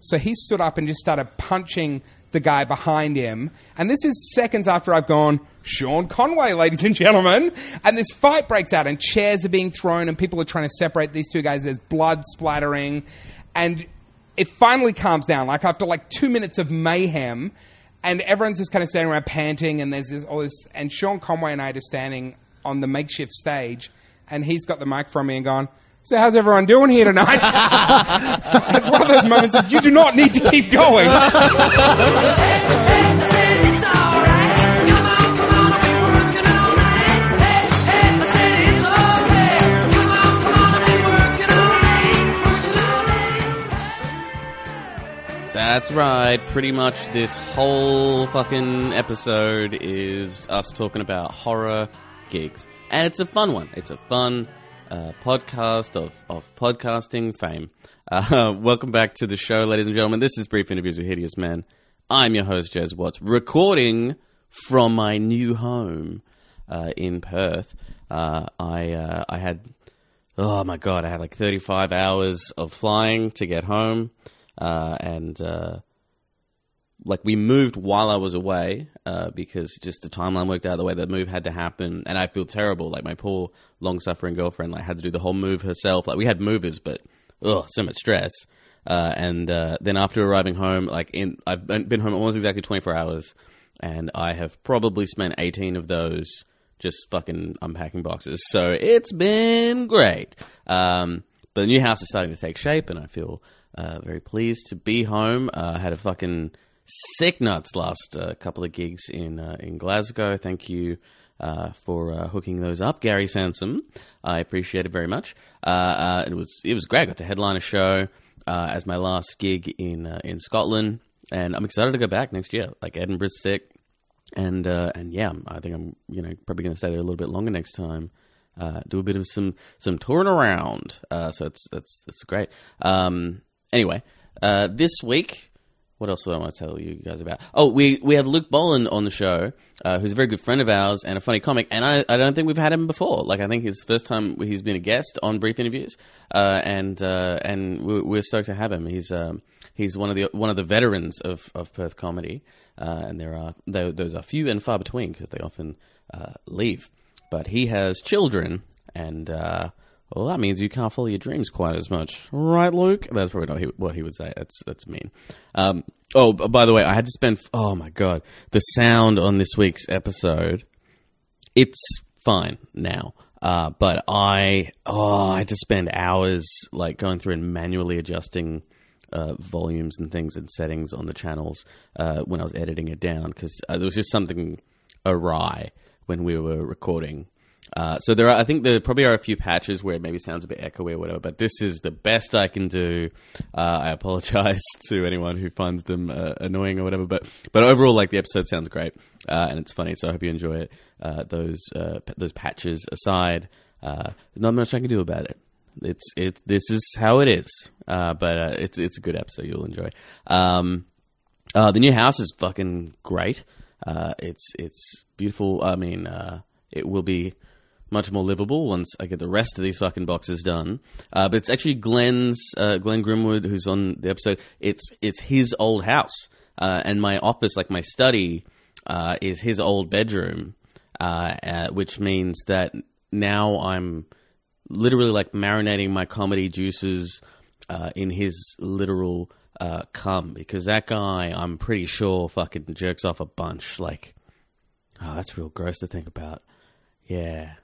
So he stood up and just started punching the guy behind him. And this is seconds after I've gone, Sean Conway, ladies and gentlemen. And this fight breaks out, and chairs are being thrown, and people are trying to separate these two guys. There's blood splattering. And it finally calms down. Like after like two minutes of mayhem, and everyone's just kind of standing around panting, and there's this, all this. And Sean Conway and I are just standing on the makeshift stage, and he's got the mic from me and gone, so how's everyone doing here tonight? it's one of those moments of you do not need to keep going. That's right. Pretty much this whole fucking episode is us talking about horror gigs. And it's a fun one. It's a fun uh, podcast of, of podcasting fame. Uh, welcome back to the show, ladies and gentlemen. This is Brief Interviews with Hideous Men. I'm your host, Jez Watts, recording from my new home uh, in Perth. Uh, I uh, I had oh my god, I had like 35 hours of flying to get home, and like we moved while I was away uh, because just the timeline worked out the way the move had to happen, and I feel terrible. Like my poor long suffering girlfriend, like had to do the whole move herself. Like we had movers, but ugh, so much stress. Uh, and uh, then after arriving home, like in I've been home almost exactly 24 hours, and I have probably spent 18 of those just fucking unpacking boxes. So it's been great. Um, but the new house is starting to take shape, and I feel uh, very pleased to be home. Uh, I had a fucking sick nuts last uh, couple of gigs in uh, in Glasgow. Thank you uh, for uh, hooking those up, Gary Sansom. I appreciate it very much. it was it was great. I got to headline a show as my last gig in in Scotland, and I'm excited to go back next year. Like Edinburgh's sick and uh, and yeah, I think I'm you know probably going to stay there a little bit longer next time. Uh, do a bit of some some touring around. Uh, so it's that's that's great. Um, anyway, uh, this week, what else do I want to tell you guys about? Oh, we we have Luke Boland on the show, uh, who's a very good friend of ours and a funny comic. And I, I don't think we've had him before. Like I think it's the first time he's been a guest on Brief Interviews, uh, and and we're, we're, stoked to have him. He's um, he's one of the one of the veterans of, of Perth comedy uh, and there are those are few and far between because they often uh, leave. But he has children, and uh, well, that means you can't follow your dreams quite as much, right, Luke? That's probably not what he would say. That's that's mean. Um, oh, by the way, I had to spend. Oh my god, the sound on this week's episode. It's fine now. Uh, but I, oh, I had to spend hours like going through and manually adjusting uh, volumes and things and settings on the channels uh, when I was editing it down because uh, there was just something awry when we were recording. Uh, so there are, I think there probably are a few patches where it maybe sounds a bit echoey or whatever, but this is the best I can do. Uh, I apologize to anyone who finds them uh, annoying or whatever, but but overall, like the episode sounds great and it's funny. So I hope you enjoy it. those those patches aside, there's not much I can do about it. It's it. This is how it is. Uh, but uh, it's it's a good episode. You'll enjoy. Um, uh, the new house is fucking great. Uh, it's it's beautiful. I mean, uh, it will be much more livable once I get the rest of these fucking boxes done. Uh, but it's actually Glenn's Glenn Grimwood who's on the episode. It's it's his old house, and my office, like my study, is his old bedroom, which means that now I'm literally like marinating my comedy juices uh, in his literal uh, cum because that guy, I'm pretty sure, fucking jerks off a bunch. Like, oh, that's real gross to think about. Yeah,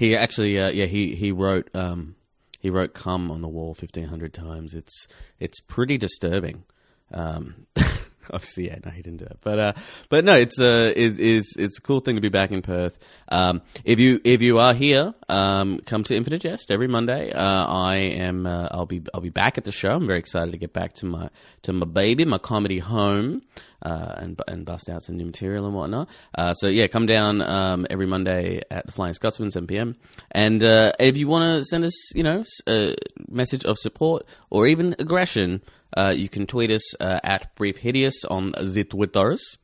he actually, uh, yeah, he he wrote um, he wrote "cum" on the wall fifteen hundred times. It's it's pretty disturbing. Um, obviously, yeah, no, he didn't do it. But uh, but no, it's a uh, it, it's it's a cool thing to be back in Perth. Um, if you if you are here, um, come to Infinite Jest every Monday. Uh, I am uh, I'll be I'll be back at the show. I'm very excited to get back to my to my baby, my comedy home. Uh, and and bust out some new material and whatnot. Uh, so yeah, come down um, every Monday at the Flying Scotsman, 7 p.m. And uh, if you want to send us, you know, a message of support or even aggression, uh, you can tweet us uh, at Brief Hideous on the Twitters.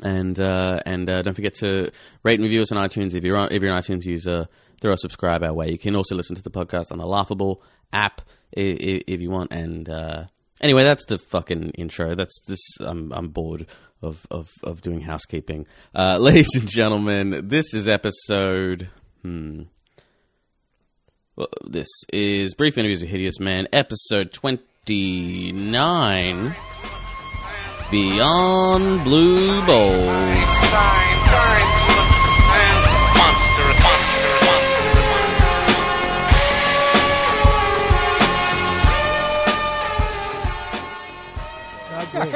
And uh, and uh, don't forget to rate and review us on iTunes if you're on, if you're an iTunes user. Throw a subscribe our way. You can also listen to the podcast on the Laughable app if, if you want. And uh, Anyway, that's the fucking intro. That's this. I'm I'm bored of of of doing housekeeping. Uh, ladies and gentlemen, this is episode. Hmm. Well, this is brief interviews with Hideous Men, episode twenty nine. Beyond Blue Bowls.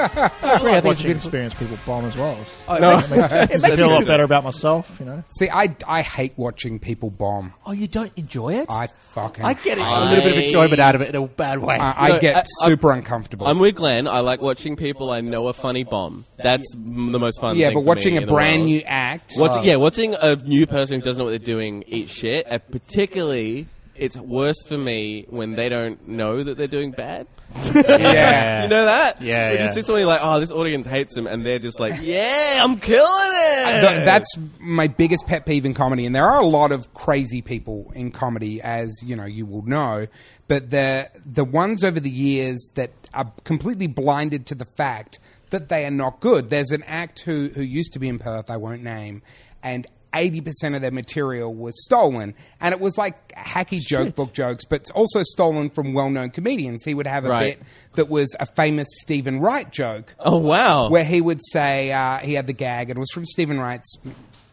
I agree. I think it's a good experience. people bomb as well. Oh, it no. makes, makes, it Makes makes me feel a lot better about myself, you know. See, I, I hate watching people bomb. Oh, you don't enjoy it? I fucking. I get it. a little bit of enjoyment out of it in a bad way. I, I No, get I- I'm- super uncomfortable. I'm with Glenn. I like watching people I know are funny bomb. That's m- the most fun. yeah, thing but for watching me a in the brand world. new act. Watching, oh. yeah, watching a new person who doesn't know what they're doing eat shit, and particularly, it's worse for me when they don't know that they're doing bad. Yeah. You know that? Yeah, When yeah. See somebody like, oh, this audience hates them, and they're just like, yeah, I'm killing it. Th- that's my biggest pet peeve in comedy, and there are a lot of crazy people in comedy, as you know, you will know. But the the ones over the years that are completely blinded to the fact that they are not good. There's an act who who used to be in Perth, I won't name, and. 80% of their material was stolen. And it was like hacky joke book jokes, but also stolen from well known comedians. He would have a Right. bit that was a famous Steven Wright joke oh wow. where he would say uh, he had the gag, and it was from Steven Wright's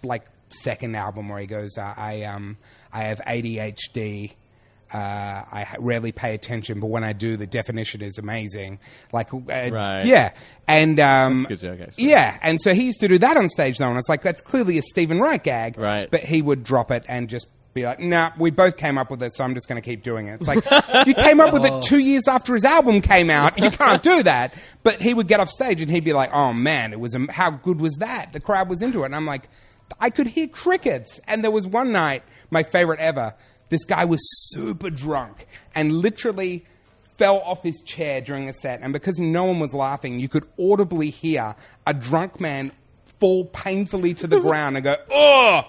like second album, where he goes, uh, "I um I have ADHD." Uh, I rarely pay attention, but when I do, the definition is amazing. Like, uh, Right. yeah, and um, That's a good joke, yeah, and so he used to do that on stage, though, and it's like that's clearly a Steven Wright gag, Right. But he would drop it and just be like, "Nah, we both came up with it, so I'm just going to keep doing it." It's like you came up with it two years after his album came out. You can't do that. But he would get off stage and he'd be like, "Oh man, it was am- how good was that? The crowd was into it." And I'm like, I could hear crickets. And there was one night, my favorite ever. This guy was super drunk and literally fell off his chair during a set. And because no one was laughing, you could audibly hear a drunk man fall painfully to the ground and go, "Ugh!"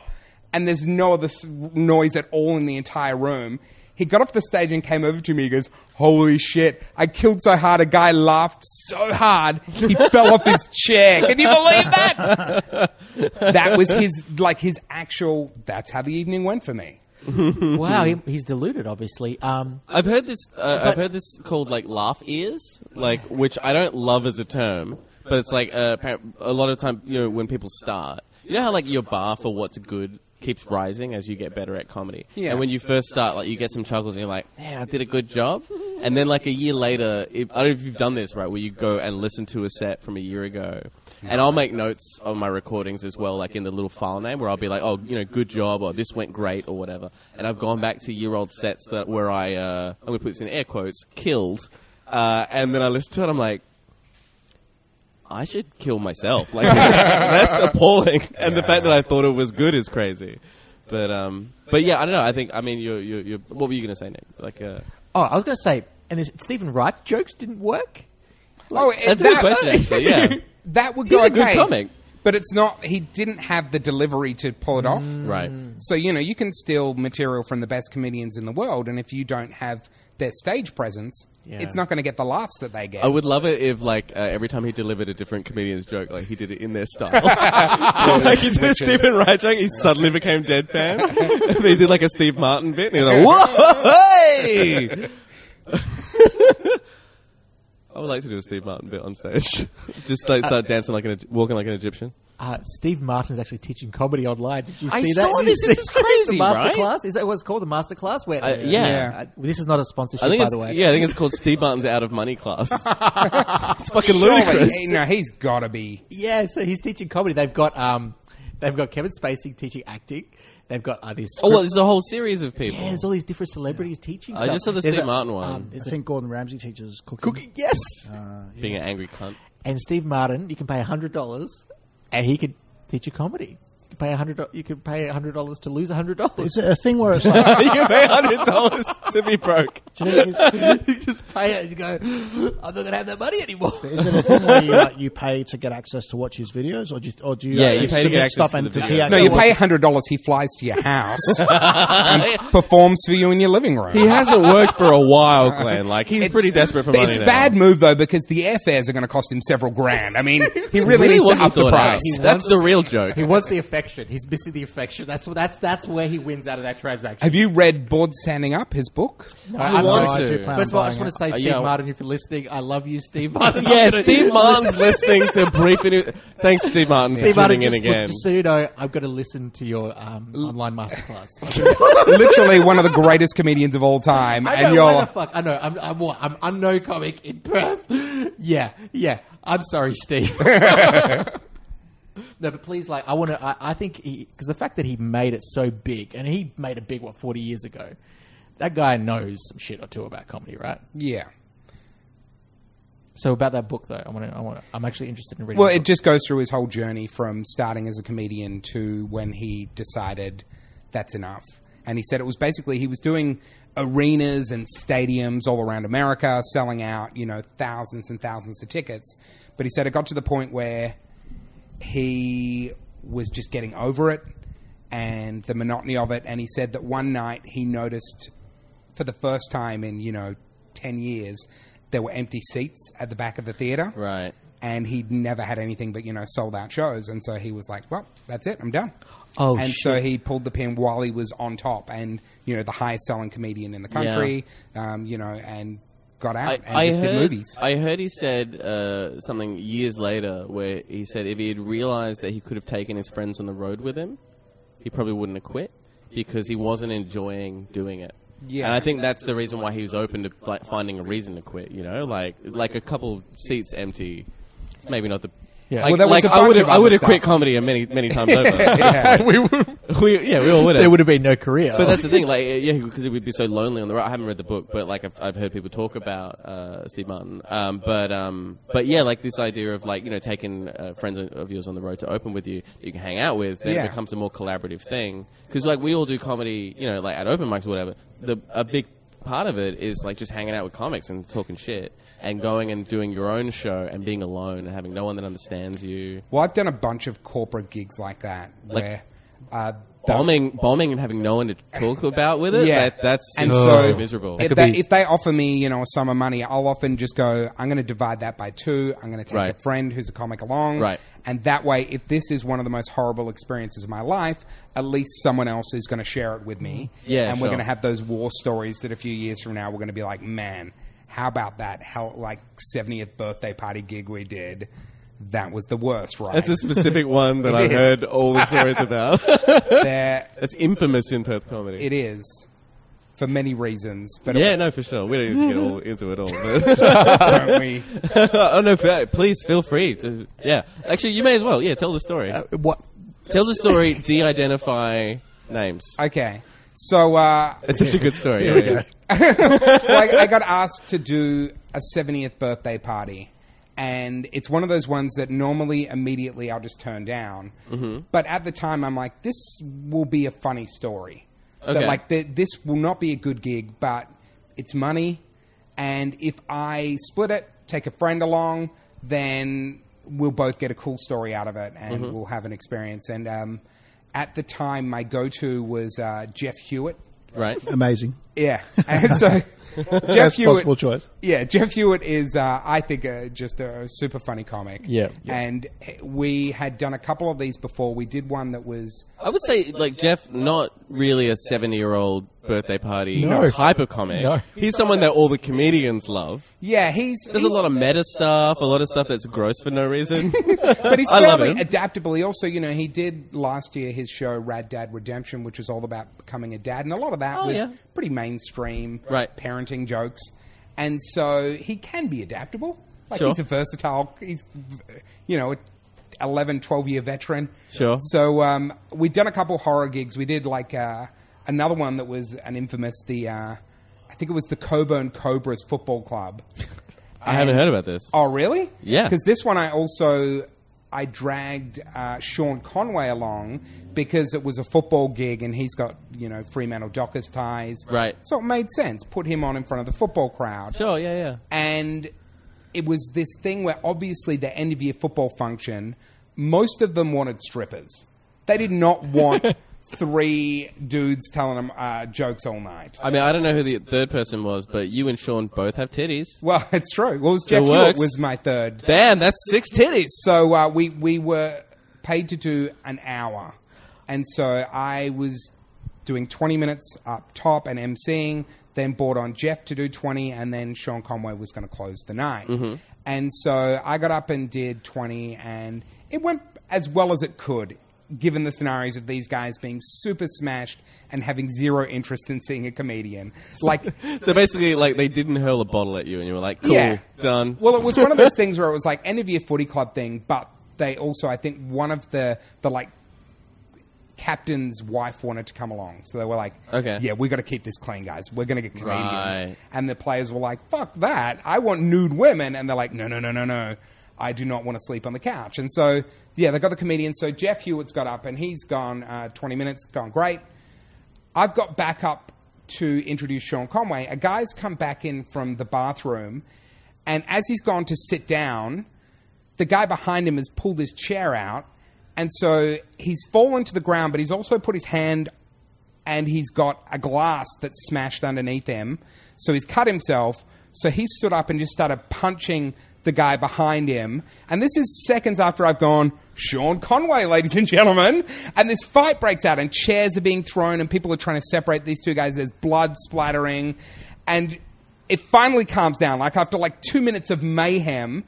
and there's no other noise at all in the entire room. He got off the stage and came over to me. He goes, "Holy shit! I killed so hard. A guy laughed so hard he fell off his chair. Can you believe that?" that was his like his actual. That's how the evening went for me. wow, he, he's deluded, obviously. Um, I've heard this. Uh, I've heard this called like laugh ears, like which I don't love as a term, but it's like uh, a lot of time. You know, when people start, you know how like your bar for what's good keeps rising as you get better at comedy. Yeah. And when you first start, like you get some chuckles, and you're like, "Yeah, I did a good job." And then like a year later, if, I don't know if you've done this right, where you go and listen to a set from a year ago. And I'll make notes on my recordings as well, like in the little file name, where I'll be like, "Oh, you know, good job," or "This went great," or whatever. And I've gone back to year-old sets that where I, uh, I'm going to put this in air quotes, killed. Uh, and then I listen to it, I'm like, I should kill myself. Like that's, that's appalling. And the fact that I thought it was good is crazy. But um, but yeah, I don't know. I think I mean, you you you. What were you going to say, Nick? Like, uh, oh, I was going to say, and is Steven Wright jokes didn't work? Oh, that's a good question, actually. Yeah, that would He's go a good okay. comic. But it's not. He didn't have the delivery to pull it off. right. So you know you can steal material from the best comedians in the world, and if you don't have their stage presence, Yeah. it's not going to get the laughs that they get. I would love it if, like, uh, every time he delivered a different comedian's joke, like he did it in their style. like he did a Steven Wright joke, he suddenly became deadpan. he did like a Steve Martin bit, and he was like, "Whoa, hey!" I would like to do a Steve Martin bit on stage. Just like start dancing like an Egy- walking like an Egyptian. Uh, Steve Martin's actually teaching comedy online. Did you I see that? saw Did you this. This is crazy, the master right? class? Is that what it's called? The master class? Where? Uh, yeah. Yeah. Uh, this is not a sponsorship, I think by it's the way. yeah. I think it's called Steve Martin's out of money class. it's fucking Surely, ludicrous. he- no, he's got to be. Yeah, so he's teaching comedy. They've got um, they've got Kevin Spacey teaching acting. They've got uh, this. Oh well, there's a whole series of people. yeah, there's all these different celebrities teaching. I stuff. just saw the There's Steve a- Martin one. Um, I think Gordon Ramsay teaches cooking. cooking. Yes, being an angry cunt. and Steve Martin, you can pay hundred dollars, and he could teach you comedy. You can pay a hundred. You could pay a hundred dollars to lose a hundred dollars. Is it a thing where it's like, you can pay hundred dollars to be broke. do you think- you just pay it and you go, I'm not going to have that money anymore. is it a thing where you, like, you pay to get access to watch his videos, or do you, or do you Yeah, actually you pay to submit get access stuff to and the does video. he No, you watch- pay hundred dollars. He flies to your house and performs for you in your living room. He hasn't worked for a while, Glenn. Like he's It's- pretty desperate for money It's a now. bad move though because the airfares are going to cost him several grand. I mean, he really, Really needs to up the price. That's the real joke. He wants the affection. He's missing the affection. That's what. That's that's where he wins out of that transaction. Have you read Born Standing Up, his book? I, I'm want joking. to. I do plan First of all, I just want to say, Uh, Steve yeah. Martin, if you're listening, I love you, Steve Martin. Yeah, Steve Martin's listening to briefing. Thanks, Steve Martin, for Steve Martin, tuning in just, look, again. just so you know, I've got to listen to your um, online masterclass. Literally one of the greatest comedians of all time, I and know, why you're the fuck? I know. I'm, I'm what? I'm unknown comic in Perth. Yeah, yeah. I'm sorry, Steve. no, but please, like, I want to. I, I think because the fact that he made it so big, and he made it big what 40 years ago. That guy knows some shit or two about comedy, right? yeah. So about that book, though, I want to. I want. I'm actually interested in reading. It. Well, it just goes through his whole journey from starting as a comedian to when he decided that's enough. And he said it was basically he was doing arenas and stadiums all around America, selling out, you know, thousands and thousands of tickets. But he said it got to the point where he was just getting over it and the monotony of it. And he said that one night he noticed for the first time in, you know, 10 years, there were empty seats at the back of the theater Right. and he'd never had anything but you know sold out shows and so he was like well that's it i'm done Oh, and shit. so he pulled the pin while he was on top and you know the highest selling comedian in the country um, you know and got out I, and I just heard, did movies I heard he said uh, something years later where he said if he had realized that he could have taken his friends on the road with him, he probably wouldn't have quit because he wasn't enjoying doing it. Yeah. and I think that's the reason why he was open to like, finding a reason to quit. You know, like like a couple seats empty, it's maybe not the. Yeah. Like, Well, there was like a I bunch would have, of I other would have stuff. quit comedy many, many times over. yeah. we would, we, yeah, we all would have. there would have been no career. But that's the thing, like, yeah, because it would be so lonely on the road. I haven't read the book, but like, I've, I've heard people talk about uh, Steve Martin. Um, but um, but yeah, like this idea of like you know taking uh, friends of yours on the road to open with you, that you can hang out with, then Yeah. it becomes a more collaborative thing. Because like we all do comedy, you know, like at open mics or whatever. The a big part of it is like just hanging out with comics and talking shit and going and doing your own show and being alone and having no one that understands you. well i've done a bunch of corporate gigs like that Like- where uh, Bombing, bombing, and having no one to talk about with it. Yeah. that, that's and seems so miserable. If could they, be- if they offer me, you know, a sum of money, I'll often just go. I'm going to divide that by two. I'm going to take Right. a friend who's a comic along, Right. And that way, if this is one of the most horrible experiences of my life, at least someone else is going to share it with me. Yeah, and we're going to have those war stories that a few years from now we're going to be like, man, how about that? How like 70th birthday party gig we did? That was the worst, right? That's a specific one that is. heard all the stories about. That's infamous in Perth comedy. it is for many reasons, but yeah, no, for sure. We don't need to get all into it all. But don't we? oh no, please feel free. To, yeah, actually, you may as well. Yeah, tell the story. Uh, what? tell the story. De-identify names. Okay, so. uh It's such a good story. Here yeah, we go. I, I got asked to do a 70th birthday party. And it's one of those ones that normally immediately I'll just turn down. Mm-hmm. But at the time, I'm like, this will be a funny story. That, like, th- this will not be a good gig, but it's money. And if I split it, take a friend along, then we'll both get a cool story out of it and Mm-hmm. we'll have an experience. And um, at the time, my go to was uh, Jeff Hewitt. Right. Amazing. Yeah. And so Jeff Best Hewitt. possible choice. Yeah, Jeff Hewitt is, uh, I think, uh, just a super funny comic. Yeah, yeah. And we had done a couple of these before. We did one that was. I would say, like Jeff, not really a seventy-year-old birthday party No. type of comic. No. He's someone that all the comedians love. Yeah, he's. There's a lot of meta stuff, a lot of stuff that's gross for no reason. But he's I love fairly him. adaptable. He also, you know, he did last year his show Rad Dad Redemption, which was all about becoming a dad. And a lot of that Oh, was yeah. pretty mainstream Right. parenting jokes. And so he can be adaptable. Like, Sure. he's a versatile, he's, you know, a 11, 12 year veteran. Sure. So um, we'd done a couple horror gigs. We did like uh, another one that was an infamous, the, uh, I think it was the Cockburn Cobras Football Club. I haven't heard about this. Oh, really? Yeah. Because this one I also I dragged uh, Sean Conway along because it was a football gig and he's got you know Fremantle Dockers ties. Right. So it made sense. Put him on in front of the football crowd Sure, yeah, yeah. and it was this thing where obviously the end of year football function, most of them wanted strippers. They did not want three dudes telling them uh, jokes all night. I mean, I don't know who the third person was, but you and Sean both have titties. Well, it's true. Well, it was Jack Hewitt was my third. Damn, that's six titties. So uh, we we were paid to do an hour, and so I was doing twenty minutes up top and emceeing. Then brought on Jeff to do twenty, and then Sean Conway was going to close the night. And so I got up and did twenty, and it went as well as it could. Given the scenarios of these guys being super smashed and having zero interest in seeing a comedian, like So basically, like, they didn't hurl a bottle at you, and you were like, cool, Yeah. done. Well, it was one of those things where it was like end of year footy club thing, but they also, I think, one of the the like captain's wife wanted to come along, so they were like, Okay. yeah, we got to keep this clean, guys. We're going to get comedians." Right. And the players were like, "Fuck that! I want nude women," and they're like, "No, no, no, no, no." I do not want to sleep on the couch. And so, yeah, they got the comedian. So Jeff Hewitt's got up and he's gone uh, 20 minutes, gone great. I've got back up to introduce Sean Conway. A guy's come back in from the bathroom, and as he's gone to sit down, the guy behind him has pulled his chair out, and so he's fallen to the ground, but he's also put his hand and he's got a glass that's smashed underneath him. So he's cut himself. So he stood up and just started punching the guy behind him. And this is seconds after I've gone, Sean Conway, ladies and gentlemen. And this fight breaks out, and chairs are being thrown, and people are trying to separate these two guys. There's blood splattering. And it finally calms down. Like after like two minutes of mayhem,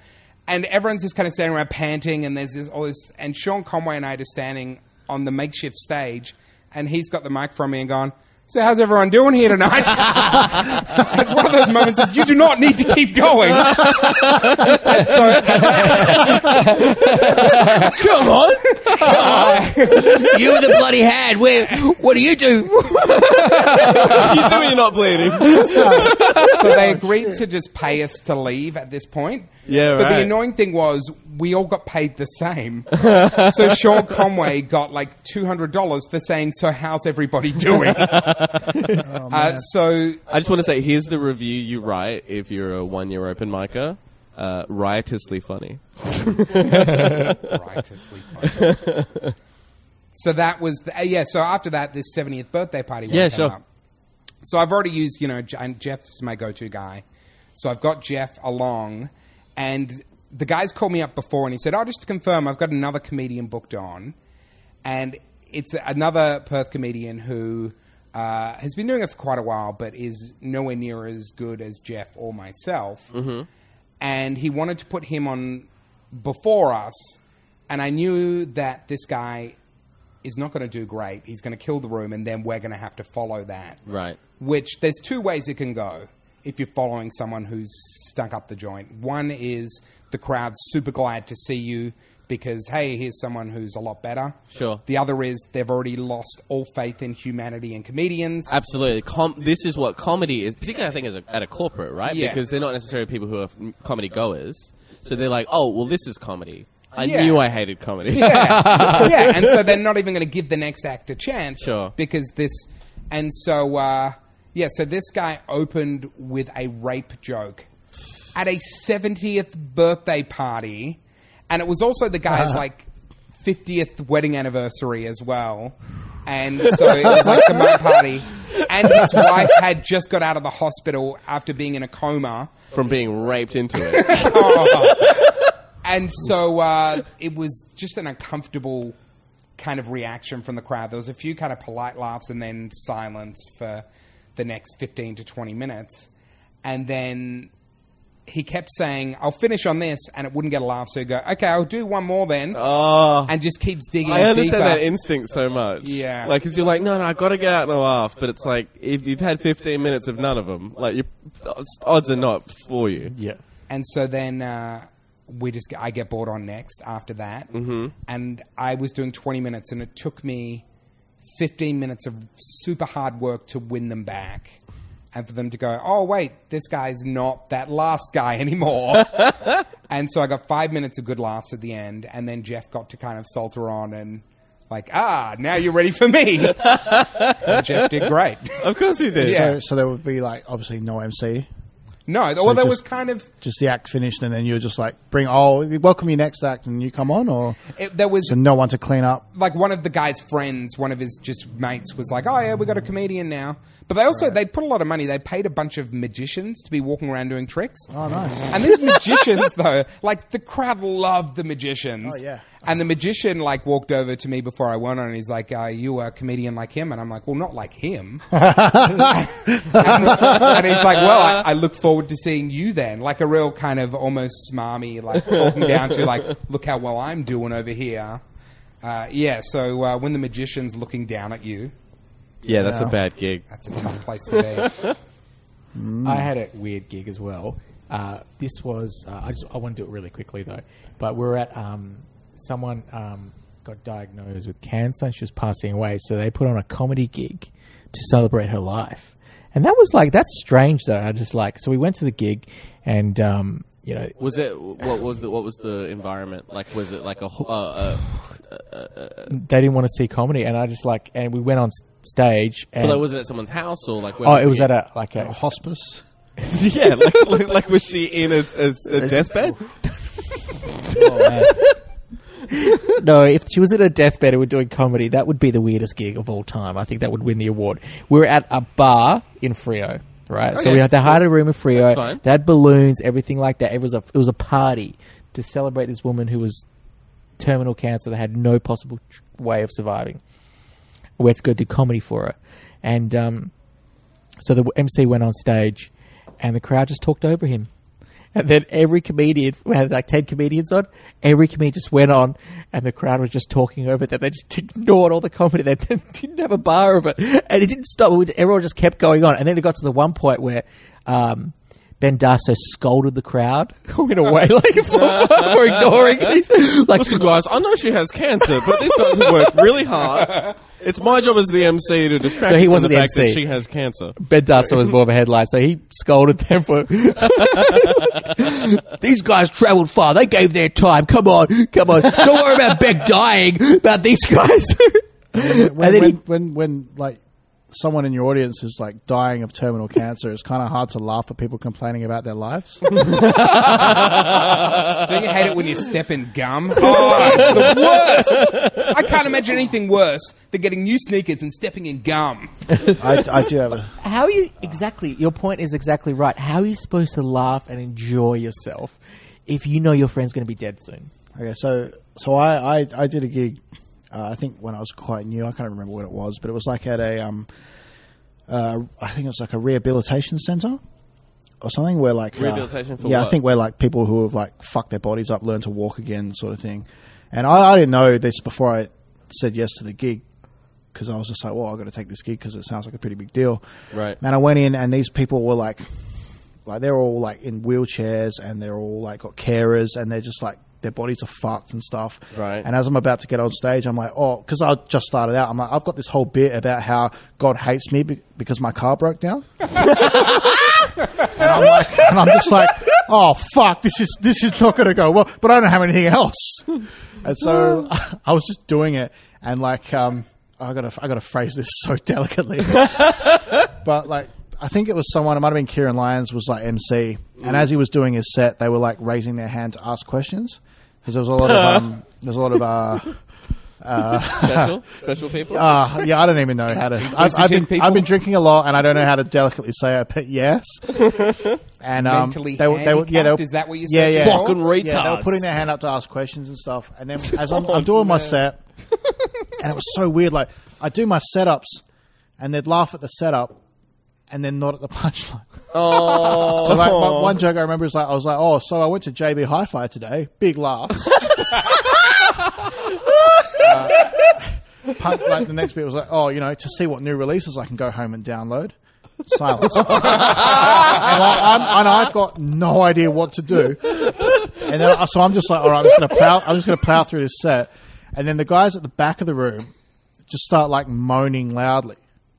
and everyone's just kind of standing around panting, and there's this, all this. And Sean Conway and I are just standing on the makeshift stage, and he's got the mic from me and gone, So, how's everyone doing here tonight? it's one of those moments of you do not need to keep going. And so, Come on! you and the bloody hand. Where? What do you do? you do you're not bleeding. so they agreed to just pay us to leave at this point. Yeah, But the right. annoying thing was we all got paid the same. so Sean Conway got like two hundred dollars for saying, "So how's everybody doing?" uh, so I just want to say, here's the review you write if you're a one-year open micer. Uh, riotously funny. riotously funny. so that was the, uh, yeah. So after that, this seventieth birthday party. Yeah, came sure. up. So I've already used you know, J- and Jeff's my go-to guy. So I've got Jeff along, and the guy's called me up before, and he said, "Oh, just to confirm, I've got another comedian booked on, and it's another Perth comedian who." Uh, has been doing it for quite a while, but is nowhere near as good as Jeff or myself. Mm-hmm. And he wanted to put him on before us, and I knew that this guy is not going to do great. He's going to kill the room, and then we're going to have to follow that. Right. Which there's two ways it can go if you're following someone who's stunk up the joint. One is the crowd's super glad to see you because hey, here's someone who's a lot better. Sure. The other is they've already lost all faith in humanity and comedians. Absolutely. Com- this is what comedy is, particularly I think as a, at a corporate, right? Yeah. Because they're not necessarily people who are comedy goers. So they're like, oh, well, this is comedy. I Yeah. knew I hated comedy. yeah, yeah, and so they're not even going to give the next act a chance. Sure. Because this, and so uh, yeah, so this guy opened with a rape joke at a seventieth birthday party, and it was also the guy's like fiftieth wedding anniversary as well. And so it was like the moat party, and his wife had just got out of the hospital after being in a coma. From being raped into it. And so uh, it was just an uncomfortable kind of reaction from the crowd. There was a few kind of polite laughs and then silence for the next 15 to 20 minutes. And then he kept saying, I'll finish on this, and it wouldn't get a laugh. So he'd go, okay, I'll do one more then. oh. and just keeps digging I understand deeper. that instinct so much. Yeah. Like, because you're like, no, no, I've got to get out and laugh. But it's like, if you've had 15 minutes of none of them, like, you odds are not for you. Yeah. And so then uh, we just I get bored on next after that, mm-hmm. and I was doing twenty minutes, and it took me fifteen minutes of super hard work to win them back. and for them to go, oh wait, this guy's not that last guy anymore. and so I got five minutes of good laughs at the end, and then Jeff got to kind of salter on and like, ah, now you're ready for me. and Jeff did great. Of course he did. Yeah. So, so there would be like obviously no MC, No, well, there just- was kind of just the act finished, and then you were just like bring oh welcome your next act, and you come on, or it, there was so no one to clean up. like one of the guy's friends, one of his just mates, was like, "Oh yeah, we got a comedian now." But they also they put a lot of money. They paid a bunch of magicians to be walking around doing tricks. Oh, nice. And these magicians, though, like the crowd loved the magicians. Oh, yeah. And the magician like walked over to me before I went on, and he's like, "Are you a comedian like him?" And I'm like, "Well, not like him." and, and he's like, "Well, I, I look forward to seeing you then." Like a real kind of almost smarmy, like talking down to like, "Look how well I'm doing over here." Uh, yeah. So uh, when the magician's looking down at you, Yeah, that's a bad gig. that's a tough place to be. I had a weird gig as well. Uh, this was uh, I just I want to do it really quickly though. But we are at um, someone um, got diagnosed with cancer and she was passing away, so they put on a comedy gig to celebrate her life. And that was like that's strange though. I just like so we went to the gig and um, you know Was it what was the what was the environment like? Was it like a ho- uh, uh, they didn't want to see comedy and I just like and we went on stage and well, was it at someone's house or like? Where oh it was the at a like a A hospice. yeah, like, like, like was she in a, a, a deathbed? Oh, man. No, if she was at a deathbed and we're doing comedy, that would be the weirdest gig of all time. I think that would win the award. We were at a bar in Freo, right? so we had to hide a room in Freo. That's fine. They had balloons, everything like that. It was a it was a party to celebrate this woman who was terminal cancer that had no possible way of surviving. We had to go do comedy for her, and um, so the MC went on stage, and the crowd just talked over him. And then every comedian, we had like 10 comedians on, every comedian just went on and the crowd was just talking over them. They just ignored all the comedy. They didn't have a bar of it. And it didn't stop. Everyone just kept going on. And then it got to the one point where um, Ben Darso scolded the crowd in a way like for, for ignoring these. Like, Listen, guys, I know she has cancer, but these guys have worked really hard. It's my job as the MC to distract No, he wasn't the the fact MC. that she has cancer. Ben Darso was more of a headline, so he scolded them for. these guys travelled far. They gave their time. Come on, come on. Don't worry about Beck dying. About these guys. when, And when, then he- when, when, like someone in your audience is like dying of terminal cancer, it's kind of hard to laugh at people complaining about their lives. Don't you hate it when you step in gum? Oh, it's the worst. I can't imagine anything worse than getting new sneakers and stepping in gum. I, I do have a. How are you exactly? Your point is exactly right. How are you supposed to laugh and enjoy yourself if you know your friend's going to be dead soon? Okay, so so I I, I did a gig. Uh, I think when I was quite new, I can't remember what it was, but it was like at a um, uh, I think it was like a rehabilitation center or something where like uh, Rehabilitation for yeah, I think where like people who have like fucked their bodies up learn to walk again, sort of thing. And I, I didn't know this before I said yes to the gig because I was just like, well, I've got to take this gig because it sounds like a pretty big deal. Right. And I went in, and these people were like, like they're all like in wheelchairs, and they're all like got carers, and they're just like their bodies are fucked and stuff. Right. And as I'm about to get on stage, I'm like, oh, because I just started out, I'm like, I've got this whole bit about how God hates me be- because my car broke down. and I'm like, and I'm just like, oh fuck, this is this is not going to go well. But I don't have anything else. And so I was just doing it, and like, um, I gotta I gotta phrase this so delicately, but like. I think it was someone. It might have been Kieran Lyons was like MC, and as he was doing his set, they were like raising their hand to ask questions because there was a lot of um, there's a lot of uh, Special, special people. uh, yeah, I don't even know how to. I've, I've been people? I've been drinking a lot, and I don't know how to delicately say it, but yes. And um, Mentally they, were- they were, yeah, they were. Is that what you yeah, said yeah, before? Fucking yeah, they were putting their hand up to ask questions and stuff. And then as I'm, I'm doing my set, and it was so weird. Like I do my setups, and they'd laugh at the setup, and then not at the punchline. Oh, So like one, one joke I remember is like I was like, oh, so I went to JB Hi-Fi today, big laughs. Uh, pun- like the next bit was like, oh, you know, to see what new releases I can go home and download. Silence. and, and I've got no idea what to do. And then so I'm just like, all right, I'm just gonna plow. I'm just gonna plow through this set. And then the guys at the back of the room just start like moaning loudly.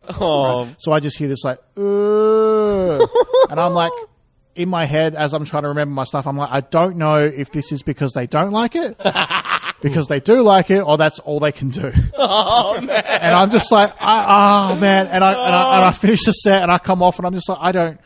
Oh, So I just hear this like, "Ugh." and I'm like, in my head, as I'm trying to remember my stuff, I'm like, I don't know if this is because they don't like it, because they do like it, or that's all they can do. Oh man! And I'm just like, I, oh man! And I, and I and I oh. finish the set, and I come off, and I'm just like, I don't.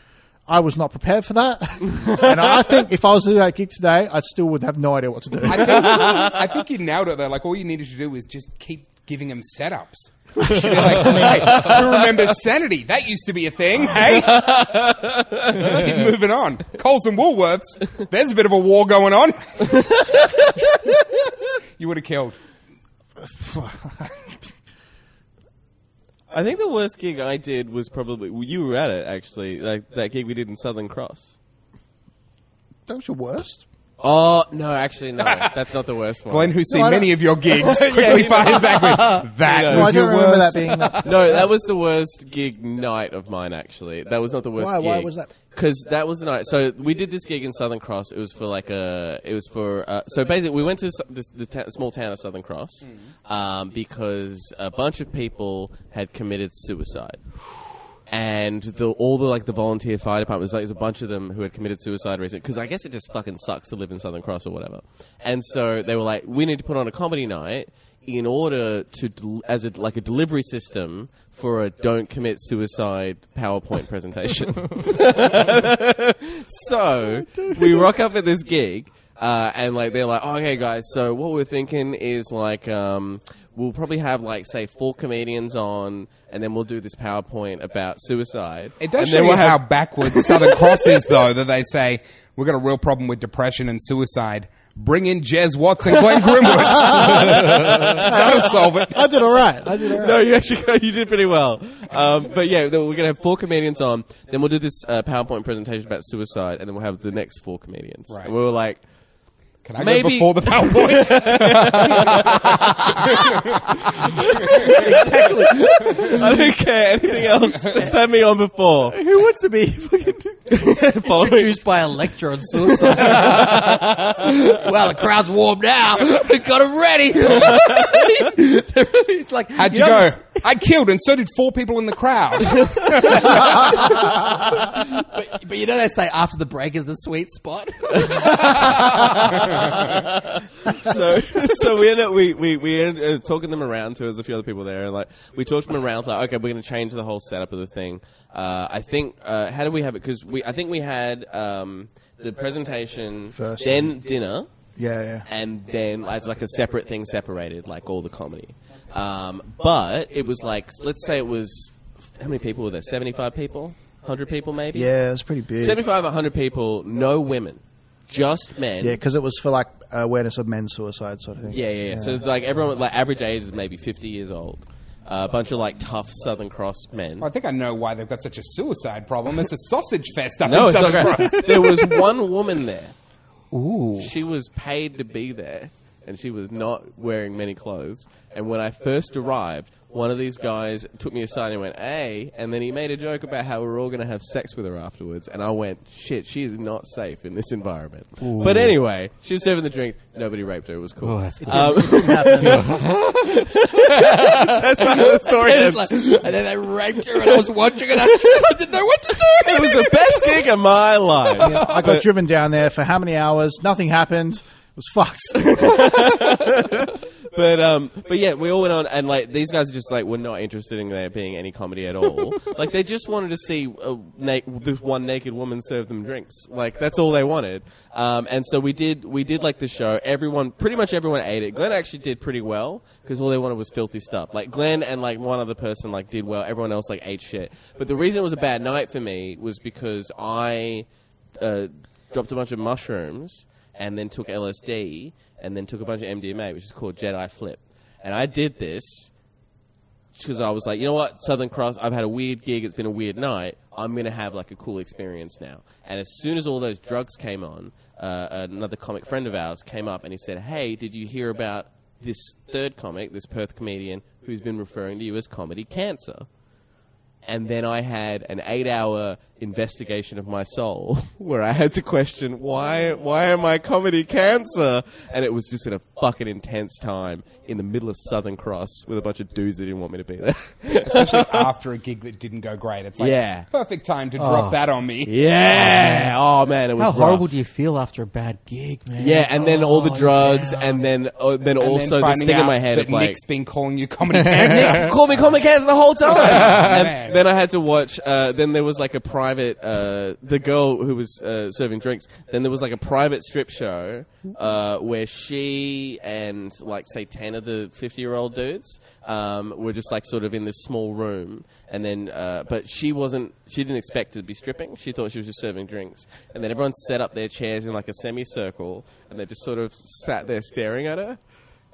I was not prepared for that, and I think if I was to do that gig today, I still would have no idea what to do. I think, I think you nailed it though. Like all you needed to do was just keep giving him setups. You'd be like, hey, who remembers sanity? That used to be a thing. Hey, just keep moving on. Coles and Woolworths. There's a bit of a war going on. you would have killed. I think the worst gig I did was probably well, you were at it actually, like that gig we did in Southern Cross. that was your worst. Oh no, actually no, that's not the worst one. Glenn, who's seen No, I don't- many of your gigs, quickly Yeah, you know. fires back with that You know. No, I was don't your remember worst. that being. No, that was the worst gig night of mine. Actually, that was not the worst. Why- why was that? Because that was the night. So we did this gig in Southern Cross. It was for like a. It was for. Uh, so basically, we went to s- this, the ta- small town of Southern Cross um, because a bunch of people had committed suicide. And the, all the like the volunteer fire department was like there's a bunch of them who had committed suicide recently because I guess it just fucking sucks to live in Southern Cross or whatever. And so they were like, we need to put on a comedy night in order to del- as a like a delivery system for a don't commit suicide PowerPoint presentation. so we rock up at this gig, uh, and like they're like, oh, okay, guys. So what we're thinking is like, um, we'll probably have like say four comedians on, and then we'll do this PowerPoint about suicide. It does And show then you we'll have- how backwards Southern Cross is, though, that they say, we've got a real problem with depression and suicide. Bring in Jez Watts and Glenn Grimwood. That'll solve it. I did all right. I did all right. No, you actually you did pretty well. Um, but yeah, then we're gonna have four comedians on. Then we'll do this uh, PowerPoint presentation about suicide, and then we'll have the next four comedians. Right. And we were like, Can I go Maybe- before the PowerPoint? I don't care anything else. Just send me on before. Who wants to be fucking Following- introduced by a lecture on suicide? well, the crowd's warm now. We got them ready. it's like How'd you, know, go? I killed, and so did four people in the crowd. But, but you know they say after the break is the sweet spot. so so we ended up we we we ended up talking them around to there's a few other people there and like we talked them around like okay we're going to change the whole setup of the thing uh, I think uh, how do we have it because we I think we had um, the presentation First. then dinner Yeah, yeah. and then as like a separate thing separated like all the comedy um, but it was like let's say it was how many people were there 75 people 100 people maybe Yeah, it's pretty big. 75 100 people no women just men Yeah, because it was for like awareness of men's suicide sort of thing. Yeah, yeah, yeah. So like everyone, like average age is maybe fifty years old. A bunch of like tough Southern Cross men. I think I know why they've got such a suicide problem. It's a sausage fest up No, in it's not Southern great. Cross. There was one woman there. Ooh. She was paid to be there, and she was not wearing many clothes. And when I first arrived, one of these guys took me aside and went, "Hey," and then he made a joke about how we were all going to have sex with her afterwards. And I went, "Shit, she is not safe in this environment." But anyway, she was serving the drinks. Nobody raped her. It was cool. Oh, that's good. Um, that's how the story And, ends. like, and then they raped her, and I was watching it. I didn't know what to do. it was the best gig of my life. I got driven down there for how many hours? Nothing happened. It was fucked. But um, but yeah, we all went on, and like these guys are just like were not interested in there being any comedy at all. like they just wanted to see a na- this one naked woman serve them drinks. Like that's all they wanted. Um, and so we did we did like the show. Everyone, pretty much everyone ate it. Glenn actually did pretty well because all they wanted was filthy stuff. Like Glenn and like one other person like did well. Everyone else like ate shit. But the reason it was a bad night for me was because I uh, dropped a bunch of mushrooms and then took LSD and then took a bunch of MDMA, which is called Jedi Flip. And I did this because I was like, you know what, Southern Cross, I've had a weird gig, it's been a weird night. I'm going to have like a cool experience now. And as soon as all those drugs came on, uh, another comic friend of ours came up and he said, hey, did you hear about this third comic, this Perth comedian, who's been referring to you as comedy cancer? and then I had an eight-hour investigation of my soul, where I had to question why why am I comedy cancer, and it was just in a fucking intense time in the middle of Southern Cross with a bunch of dudes that didn't want me to be there. Especially after a gig that didn't go great. It's like, Yeah. perfect time to drop that on me. yeah, oh man, it was How horrible rough. do you feel after a bad gig, man? Yeah, and then all the Oh, drugs, damn. and then uh, then And also then this finding thing in my head that of like Nick's been calling you comedy cancer. call me comedy cancer the whole time. Man. and then I had to watch. Uh, then there was like a private. Uh, the girl who was uh, serving drinks. Then there was like a private strip show uh, where she and like say ten of the fifty-year-old dudes um, were just like sort of in this small room. And then, uh, but she wasn't. She didn't expect to be stripping. She thought she was just serving drinks. And then everyone set up their chairs in like a semicircle, and they just sort of sat there staring at her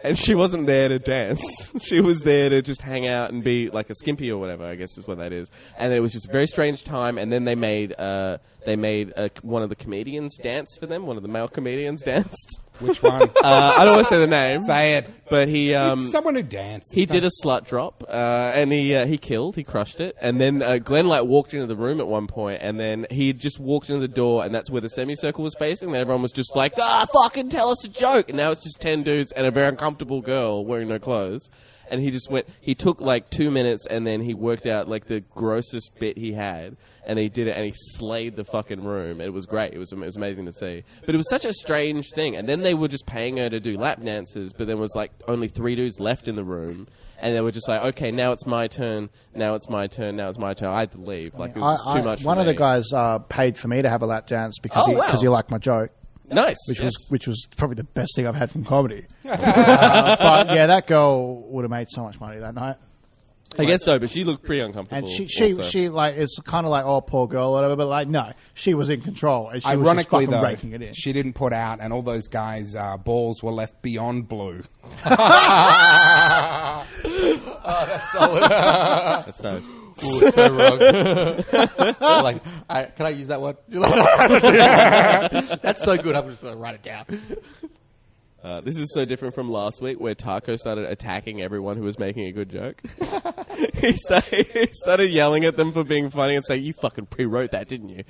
and she wasn't there to dance. she was there to just hang out and be like a skimpy or whatever. I guess is what that is. And it was just a very strange time. And then they made uh, they made uh, one of the comedians dance for them. One of the male comedians danced. Which one? Uh, I don't want to say the name, Say it. but he um, it's someone who danced. he did a slut drop, uh, and he uh, he killed, he crushed it, and then uh, Glenn like walked into the room at one point, and then he just walked into the door, and that's where the semicircle was facing. And everyone was just like, "Ah, fucking tell us a joke!" And now it's just ten dudes and a very uncomfortable girl wearing no clothes. And he just went. He took like two minutes, and then he worked out like the grossest bit he had, and he did it, and he slayed the fucking room. It was great. It was it was amazing to see. But it was such a strange thing. And then they were just paying her to do lap dances, but there was like only three dudes left in the room, and they were just like, "Okay, now it's my turn. Now it's my turn. Now it's my turn." I had to leave. Like it was just too I- much. for one of the guys uh, paid for me to have a lap dance because Oh, he, wow. because he liked my joke, nice, which yes. was which was probably the best thing I've had from comedy. Uh, but yeah, that girl would have made so much money that night. I guess so, but she looked pretty uncomfortable. And she, she, also. she, like, it's kind of like, oh, poor girl, or whatever. But like, no, she was in control, and she was just Ironically, fucking though, raking it in. she didn't put out, and all those guys' uh, balls were left beyond blue. Oh, that's solid. that's nice. Ooh, so wrong. like, I, can I use that one? That's so good. I'm just going to write it down. Uh, this is so different from last week where Taco started attacking everyone who was making a good joke. he, started, he started yelling at them for being funny and saying, You fucking pre wrote that, didn't you?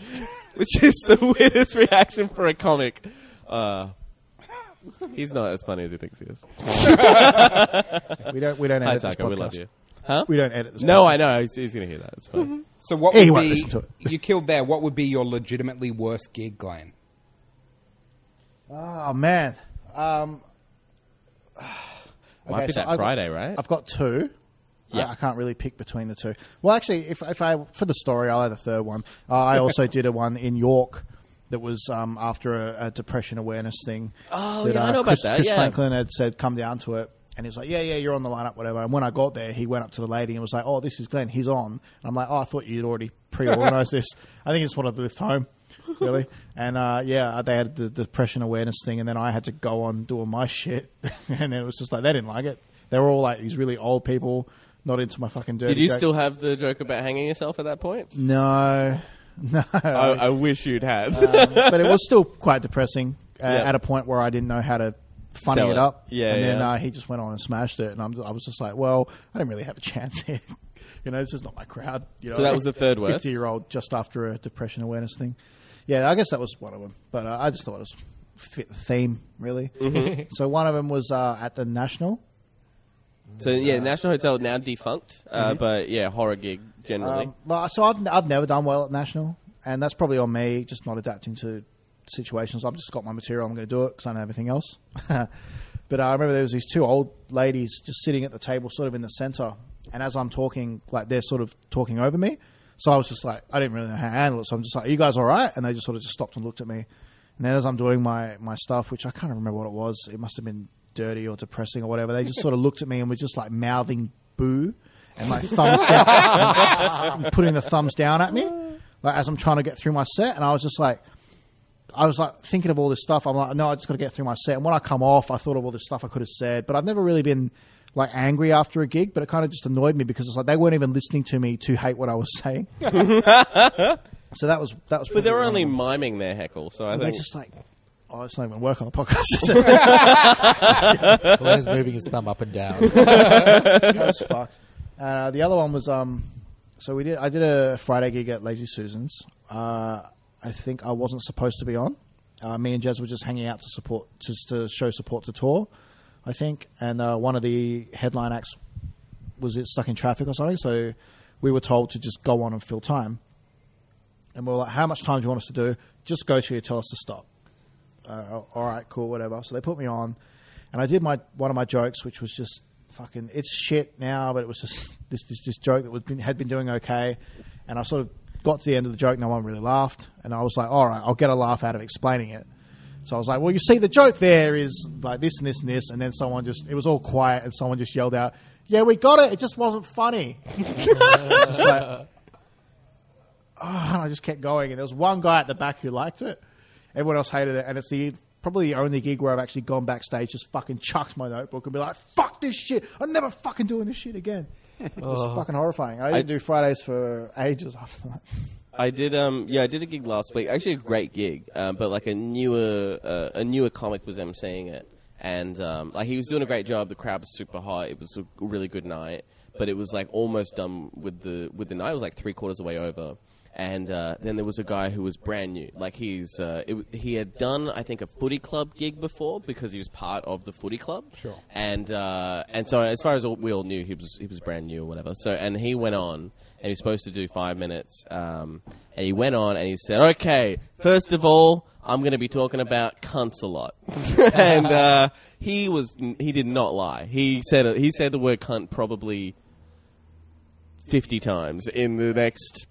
Which is the weirdest reaction for a comic. Uh, he's not as funny as he thinks he is. we don't, we don't Hi, edit this Taco, we love you. Huh? We don't edit this. No, podcast. I know. He's, he's going to hear that. It's fine. So what He would won't be to it. you killed there? What would be your legitimately worst gig, Glenn? Oh man, um, Might okay, be so that I've got- Friday, right? I've got two. Yeah. I, I can't really pick between the two. Well, actually, if, if I for the story, I'll add a third one. Uh, I also did a one in York that was um, after a, a depression awareness thing. Oh, that, yeah, I uh, know about Chris, that, Chris yeah. Franklin had said, "Come down to it." And he's like, yeah, yeah, you're on the lineup, whatever. And when I got there, he went up to the lady and was like, oh, this is Glenn. He's on. And I'm like, oh, I thought you'd already pre-organized this. I think it's what I've left home, really. And uh, yeah, they had the depression awareness thing, and then I had to go on doing my shit. and then it was just like they didn't like it. They were all like these really old people, not into my fucking dirty. Did you jokes. still have the joke about hanging yourself at that point? No, no. I, I wish you'd had. Um, but it was still quite depressing uh, Yeah. at a point where I didn't know how to funny it it. up. Yeah, and then yeah. uh, he just went on and smashed it, and I'm, I was just like, well, I didn't really have a chance here. you know, this is not my crowd. You know, So that was the third worst? Fifty-year-old just after a depression awareness thing. Yeah, I guess that was one of them. But uh, I just thought it was fit the theme really. Mm-hmm. so one of them was uh, at the National. So yeah, National Hotel now defunct, uh, but yeah, horror gig generally. Um, so I've, I've never done well at National, and that's probably on me, just not adapting to situations. I've just got my material, I'm going to do it because I know everything else. but I remember there was these two old ladies just sitting at the table, sort of in the center, and as I'm talking, like they're sort of talking over me. So I was just like, I didn't really know how to handle it. So I'm just like, Are you guys all right? And they just sort of just stopped and looked at me. And then as I'm doing my, my stuff, which I can't remember what it was, it must have been dirty or depressing or whatever, they just sort of looked at me and were just like mouthing boo and like thumbs down, putting the thumbs down at me, like as I'm trying to get through my set. And I was just like, I was like thinking of all this stuff. I'm like, no, I just got to get through my set. And when I come off, I thought of all this stuff I could have said, but I've never really been like angry after a gig. But it kind of just annoyed me because it's like they weren't even listening to me to hate what I was saying. so that was that was. but they were only one miming their heckle, so I They think just like, oh, it's not even work on the podcast. is it? Glenn is moving his thumb up and down. that was fucked. Uh, the other one was um, so we did. I did a Friday gig at Lazy Susans, uh, I think I wasn't supposed to be on. Uh, me and Jez were just hanging out to support, just to show support to tour, I think. And uh, one of the headline acts was it stuck in traffic or something, so we were told to just go on and fill time. And we were like, "How much time do you want us to do? Just go till you tell us to stop." Uh, all right, cool, whatever. So they put me on, and I did my one of my jokes, which was just fucking it's shit now, but it was just this this, this joke that was been, had been doing okay, and I sort of got to the end of the joke, no one really laughed, and I was like, all right, I'll get a laugh out of explaining it. So I was like, well, you see, the joke there is like this and this and this, and then someone just it was all quiet, and someone just yelled out, "Yeah, we got it. It just wasn't funny." Just like, oh, and I just kept going, and there was one guy at the back who liked it. Everyone else hated it, and it's the probably the only gig where I've actually gone backstage, just fucking chucked my notebook and be like, "Fuck this shit! I'm never fucking doing this shit again." It was fucking horrifying. I didn't do Fridays for ages after that. I did, um, yeah, I did a gig last week. Actually, a great gig, um, but like a newer, uh, a newer comic was emceeing it, and um, like he was doing a great job. The crowd was super hot. It was a really good night, but it was like almost done with the with the night. It was like three quarters of the way over, and uh, then there was a guy who was brand new. Like he's uh, it, he had done, I think, a footy club gig before because he was part of the footy club. Sure. And uh, and so as far as we all knew, he was he was brand new or whatever. So and he went on and he's supposed to do five minutes. Um, and he went on and he said, "Okay, first of all, I'm going to be talking about cunts a lot." and uh, he was he did not lie. He said he said the word cunt probably fifty times in the next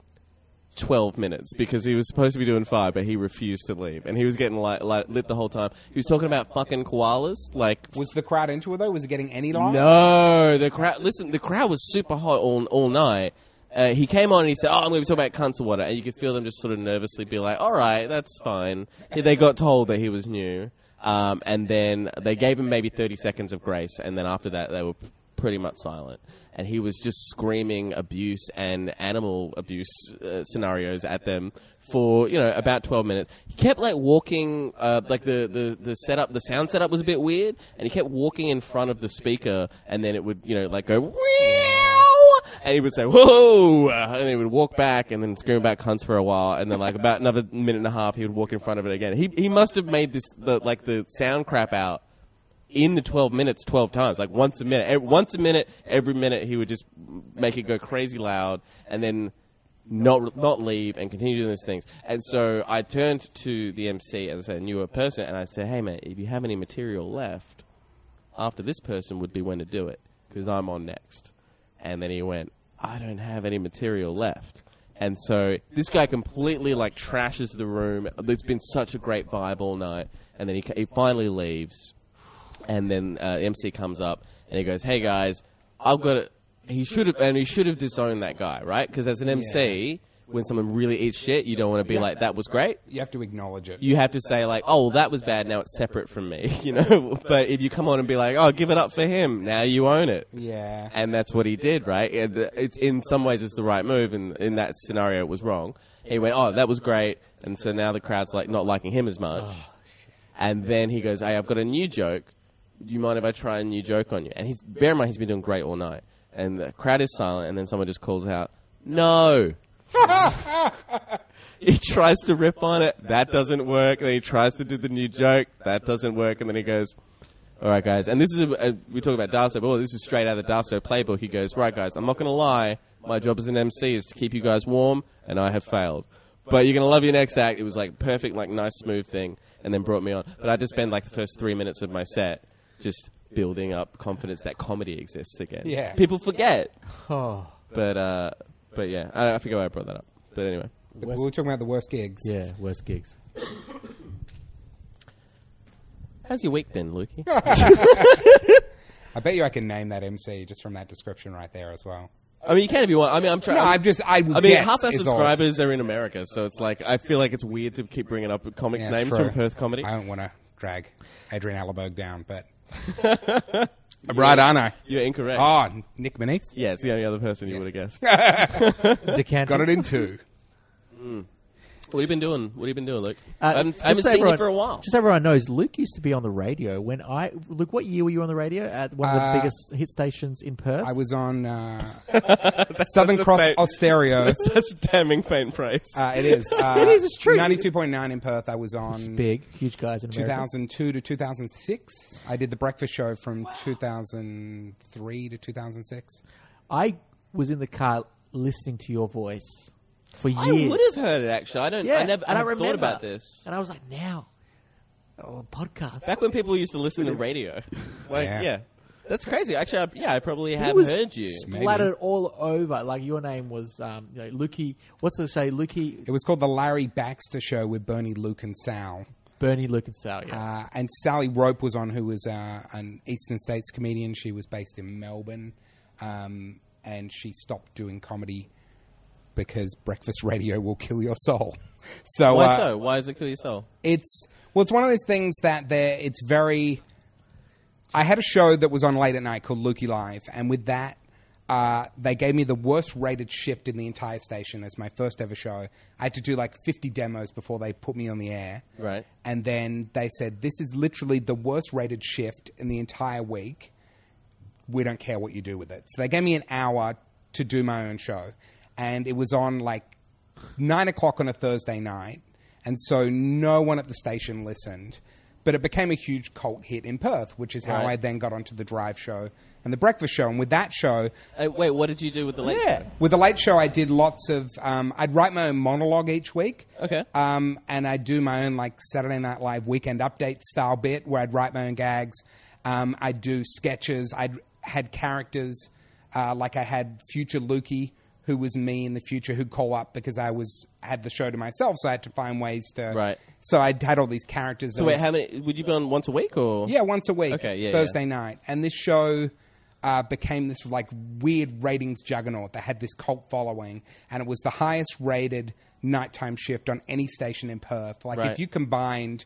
12 minutes because he was supposed to be doing five, but he refused to leave. And he was getting li- li- lit the whole time. He was talking about fucking koalas. Like, Was the crowd into it though? Was it getting any laugh? no, the crowd, listen, the crowd was super hot all, all night. Uh, he came on and he said, "Oh, I'm going to be talking about cunts or water," and you could feel them just sort of nervously be like, "All right, that's fine." they got told that he was new, um, and then they gave him maybe 30 seconds of grace, and then after that, they were pretty much silent. And he was just screaming abuse and animal abuse uh, scenarios at them for you know about 12 minutes. He kept like walking, uh, like the, the the setup, the sound setup was a bit weird, and he kept walking in front of the speaker, and then it would you know like go. And he would say, whoa! And then he would walk back and then scream about cunts for a while. And then, like, about another minute and a half, he would walk in front of it again. He, he must have made this, the, like, the sound crap out in the 12 minutes 12 times. Like, once a minute. Once a minute, every minute, he would just make it go crazy loud and then not not leave and continue doing these things. And so I turned to the MC, as I said, a newer person, and I said, hey, mate, if you have any material left, after this person would be when to do it, because I'm on next. And then he went, I don't have any material left. And so this guy completely like trashes the room. It's been such a great vibe all night. And then he, he finally leaves. And then uh, MC comes up and he goes, "Hey guys, I've got it." He should have, and he should have disowned that guy, right? Because as an MC, when someone really eats shit, you don't want to be like, "That was great." You have to acknowledge it. you have to say like, "Oh, well, that was bad. Now it's separate from me," you know. but if you come on and be like, "Oh, give it up for him," now you own it. Yeah. And that's what he did, right? And uh, it's in some ways it's the right move, and in that scenario it was wrong. He went, "Oh, that was great," and so now the crowd's like not liking him as much. and then he goes, "Hey, I've got a new joke. Do you mind if I try a new joke on you?" And he's bear in mind he's been doing great all night, and the crowd is silent, and then someone just calls out, "No." he tries to rip on it. That doesn't work. Then he tries to do the new joke. That doesn't work. And then he goes, "All right, guys." And this is a, a, we talk about Darso, but oh, this is straight out of the Darso playbook. He goes, "Right, guys. I'm not going to lie. My job as an MC is to keep you guys warm, and I have failed. But you're going to love your next act." It was like perfect, like nice, smooth thing, and then brought me on. But I just spent like the first three minutes of my set just building up confidence that comedy exists again. Yeah. people forget. Oh, But uh, but yeah, I, I forget why I brought that up. But anyway. we were talking about the worst gigs. yeah, worst gigs. How's your week been, Lukey? I bet you I can name that MC just from that description right there as well. I mean, you can if you want. I mean, I'm trying. No, I'm just. I, I mean, guess half our is all. subscribers are in America, so it's like I feel like it's weird to keep bringing up comics Yeah, it's names true. from Perth comedy. I don't want to drag Adrian Allerberg down, but I'm right, aren't I? You're incorrect. Oh, Nick Manise Yeah, it's the only other person you would have guessed. Decanter. got it in two. Mm. What have you been doing? What have you been doing, Luke? Uh, I haven't, just I haven't so seen everyone- you for a while. Just so everyone knows, Luke used to be on the radio when I. Luke, what year were you on the radio at one of the Uh, biggest hit stations in Perth? I was on uh, Southern Cross fake- Austereo. Such a damning faint praise. Uh, it is. Uh, It is, it's true. 92.9 in Perth. I was on big, huge guys in America. 2002 to 2006. I did the breakfast show from 2003 to 2006. I was in the car listening to your voice for years. I would have heard it actually. I don't. Yeah, I never. and I I remember. thought about this and I was like, now, oh, a podcast. back when people used to listen to radio. Like, Yeah. yeah. That's crazy. Actually, I, yeah, I probably have was heard you. Maybe. splattered all over. Like your name was, um, you know, Lukey. What's the say, Lukey, It was called the Larry Baxter Show with Bernie, Luke, and Sal. Bernie, Luke, and Sal. Yeah. Uh, and Sally Rope was on, who was uh, an Eastern States comedian. She was based in Melbourne, um, and she stopped doing comedy because breakfast radio will kill your soul. So, Why uh, so? Why does it kill your soul? it's well, it's one of those things that there. It's very. I had a show that was on late at night called Lukey Live, and with that, uh, they gave me the worst rated shift in the entire station as my first ever show. I had to do like 50 demos before they put me on the air. Right. And then they said, This is literally the worst rated shift in the entire week. We don't care what you do with it. So they gave me an hour to do my own show. And it was on like nine o'clock on a Thursday night. And so no one at the station listened. But it became a huge cult hit in Perth, which is how Right. I then got onto the Drive show and the Breakfast show. And with that show, Uh, wait, what did you do with the late Yeah. show? with the late show, I did lots of. Um, I'd write my own monologue each week. Okay. Um, and I'd do my own like Saturday Night Live weekend update style bit where I'd write my own gags. Um, I'd do sketches. I'd had characters uh, like I had future Lukey, who was me in the future, who'd call up because I was had the show to myself, so I had to find ways to. Right. So I had all these characters. So that wait, was- how many? Would you be on once a week or? yeah, once a week. Okay, yeah, Thursday night. And this show uh, became this like weird ratings juggernaut that had this cult following, and it was the highest rated nighttime shift on any station in Perth. Like Right. if you combined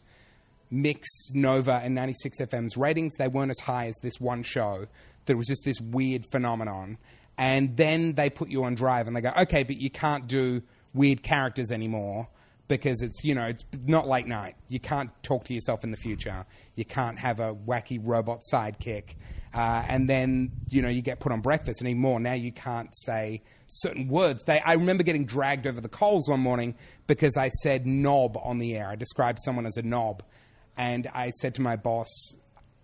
Mix, Nova, and 96 FM's ratings, they weren't as high as this one show. There was just this weird phenomenon. And then they put you on drive and they go, okay, but you can't do weird characters anymore because it's, you know, it's not late night. You can't talk to yourself in the future. You can't have a wacky robot sidekick. Uh, and then, you know, you get put on breakfast and even more. Now you can't say certain words. They, I remember getting dragged over the coals one morning because I said knob on the air. I described someone as a knob. And I said to my boss,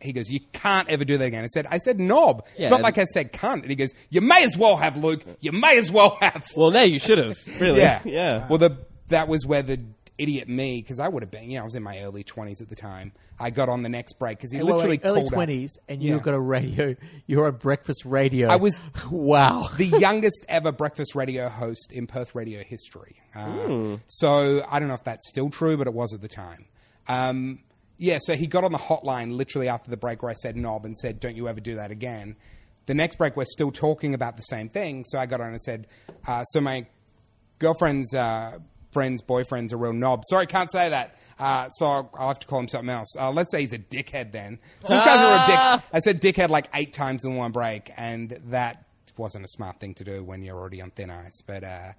he goes, "You can't ever do that again." I said, "I said knob. Yeah, it's not like I said cunt." And he goes, "You may as well have, Luke. You may as well have." Well, no, you should have. Really? yeah, Yeah. Well, the that was where the idiot me, because I would have been, you know, I was in my early twenties at the time. I got on the next break because he Wait, wait, literally early called up. twenties, and you Yeah. got a radio. You're on breakfast radio. I was- wow. the youngest ever breakfast radio host in Perth radio history. Uh, Hmm. So I don't know if that's still true, but it was at the time. Um, yeah, so he got on the hotline literally after the break where I said knob and said, "Don't you ever do that again." The next break, we're still talking about the same thing. So I got on and said, uh, "So my girlfriend's uh, friend's boyfriend's a real knob. Sorry, can't say that. Uh, so I'll, I'll have to call him something else. Uh, let's say he's a dickhead then. So this guy's a real dick. I said dickhead like eight times in one break, and that wasn't a smart thing to do when you're already on thin ice. But uh,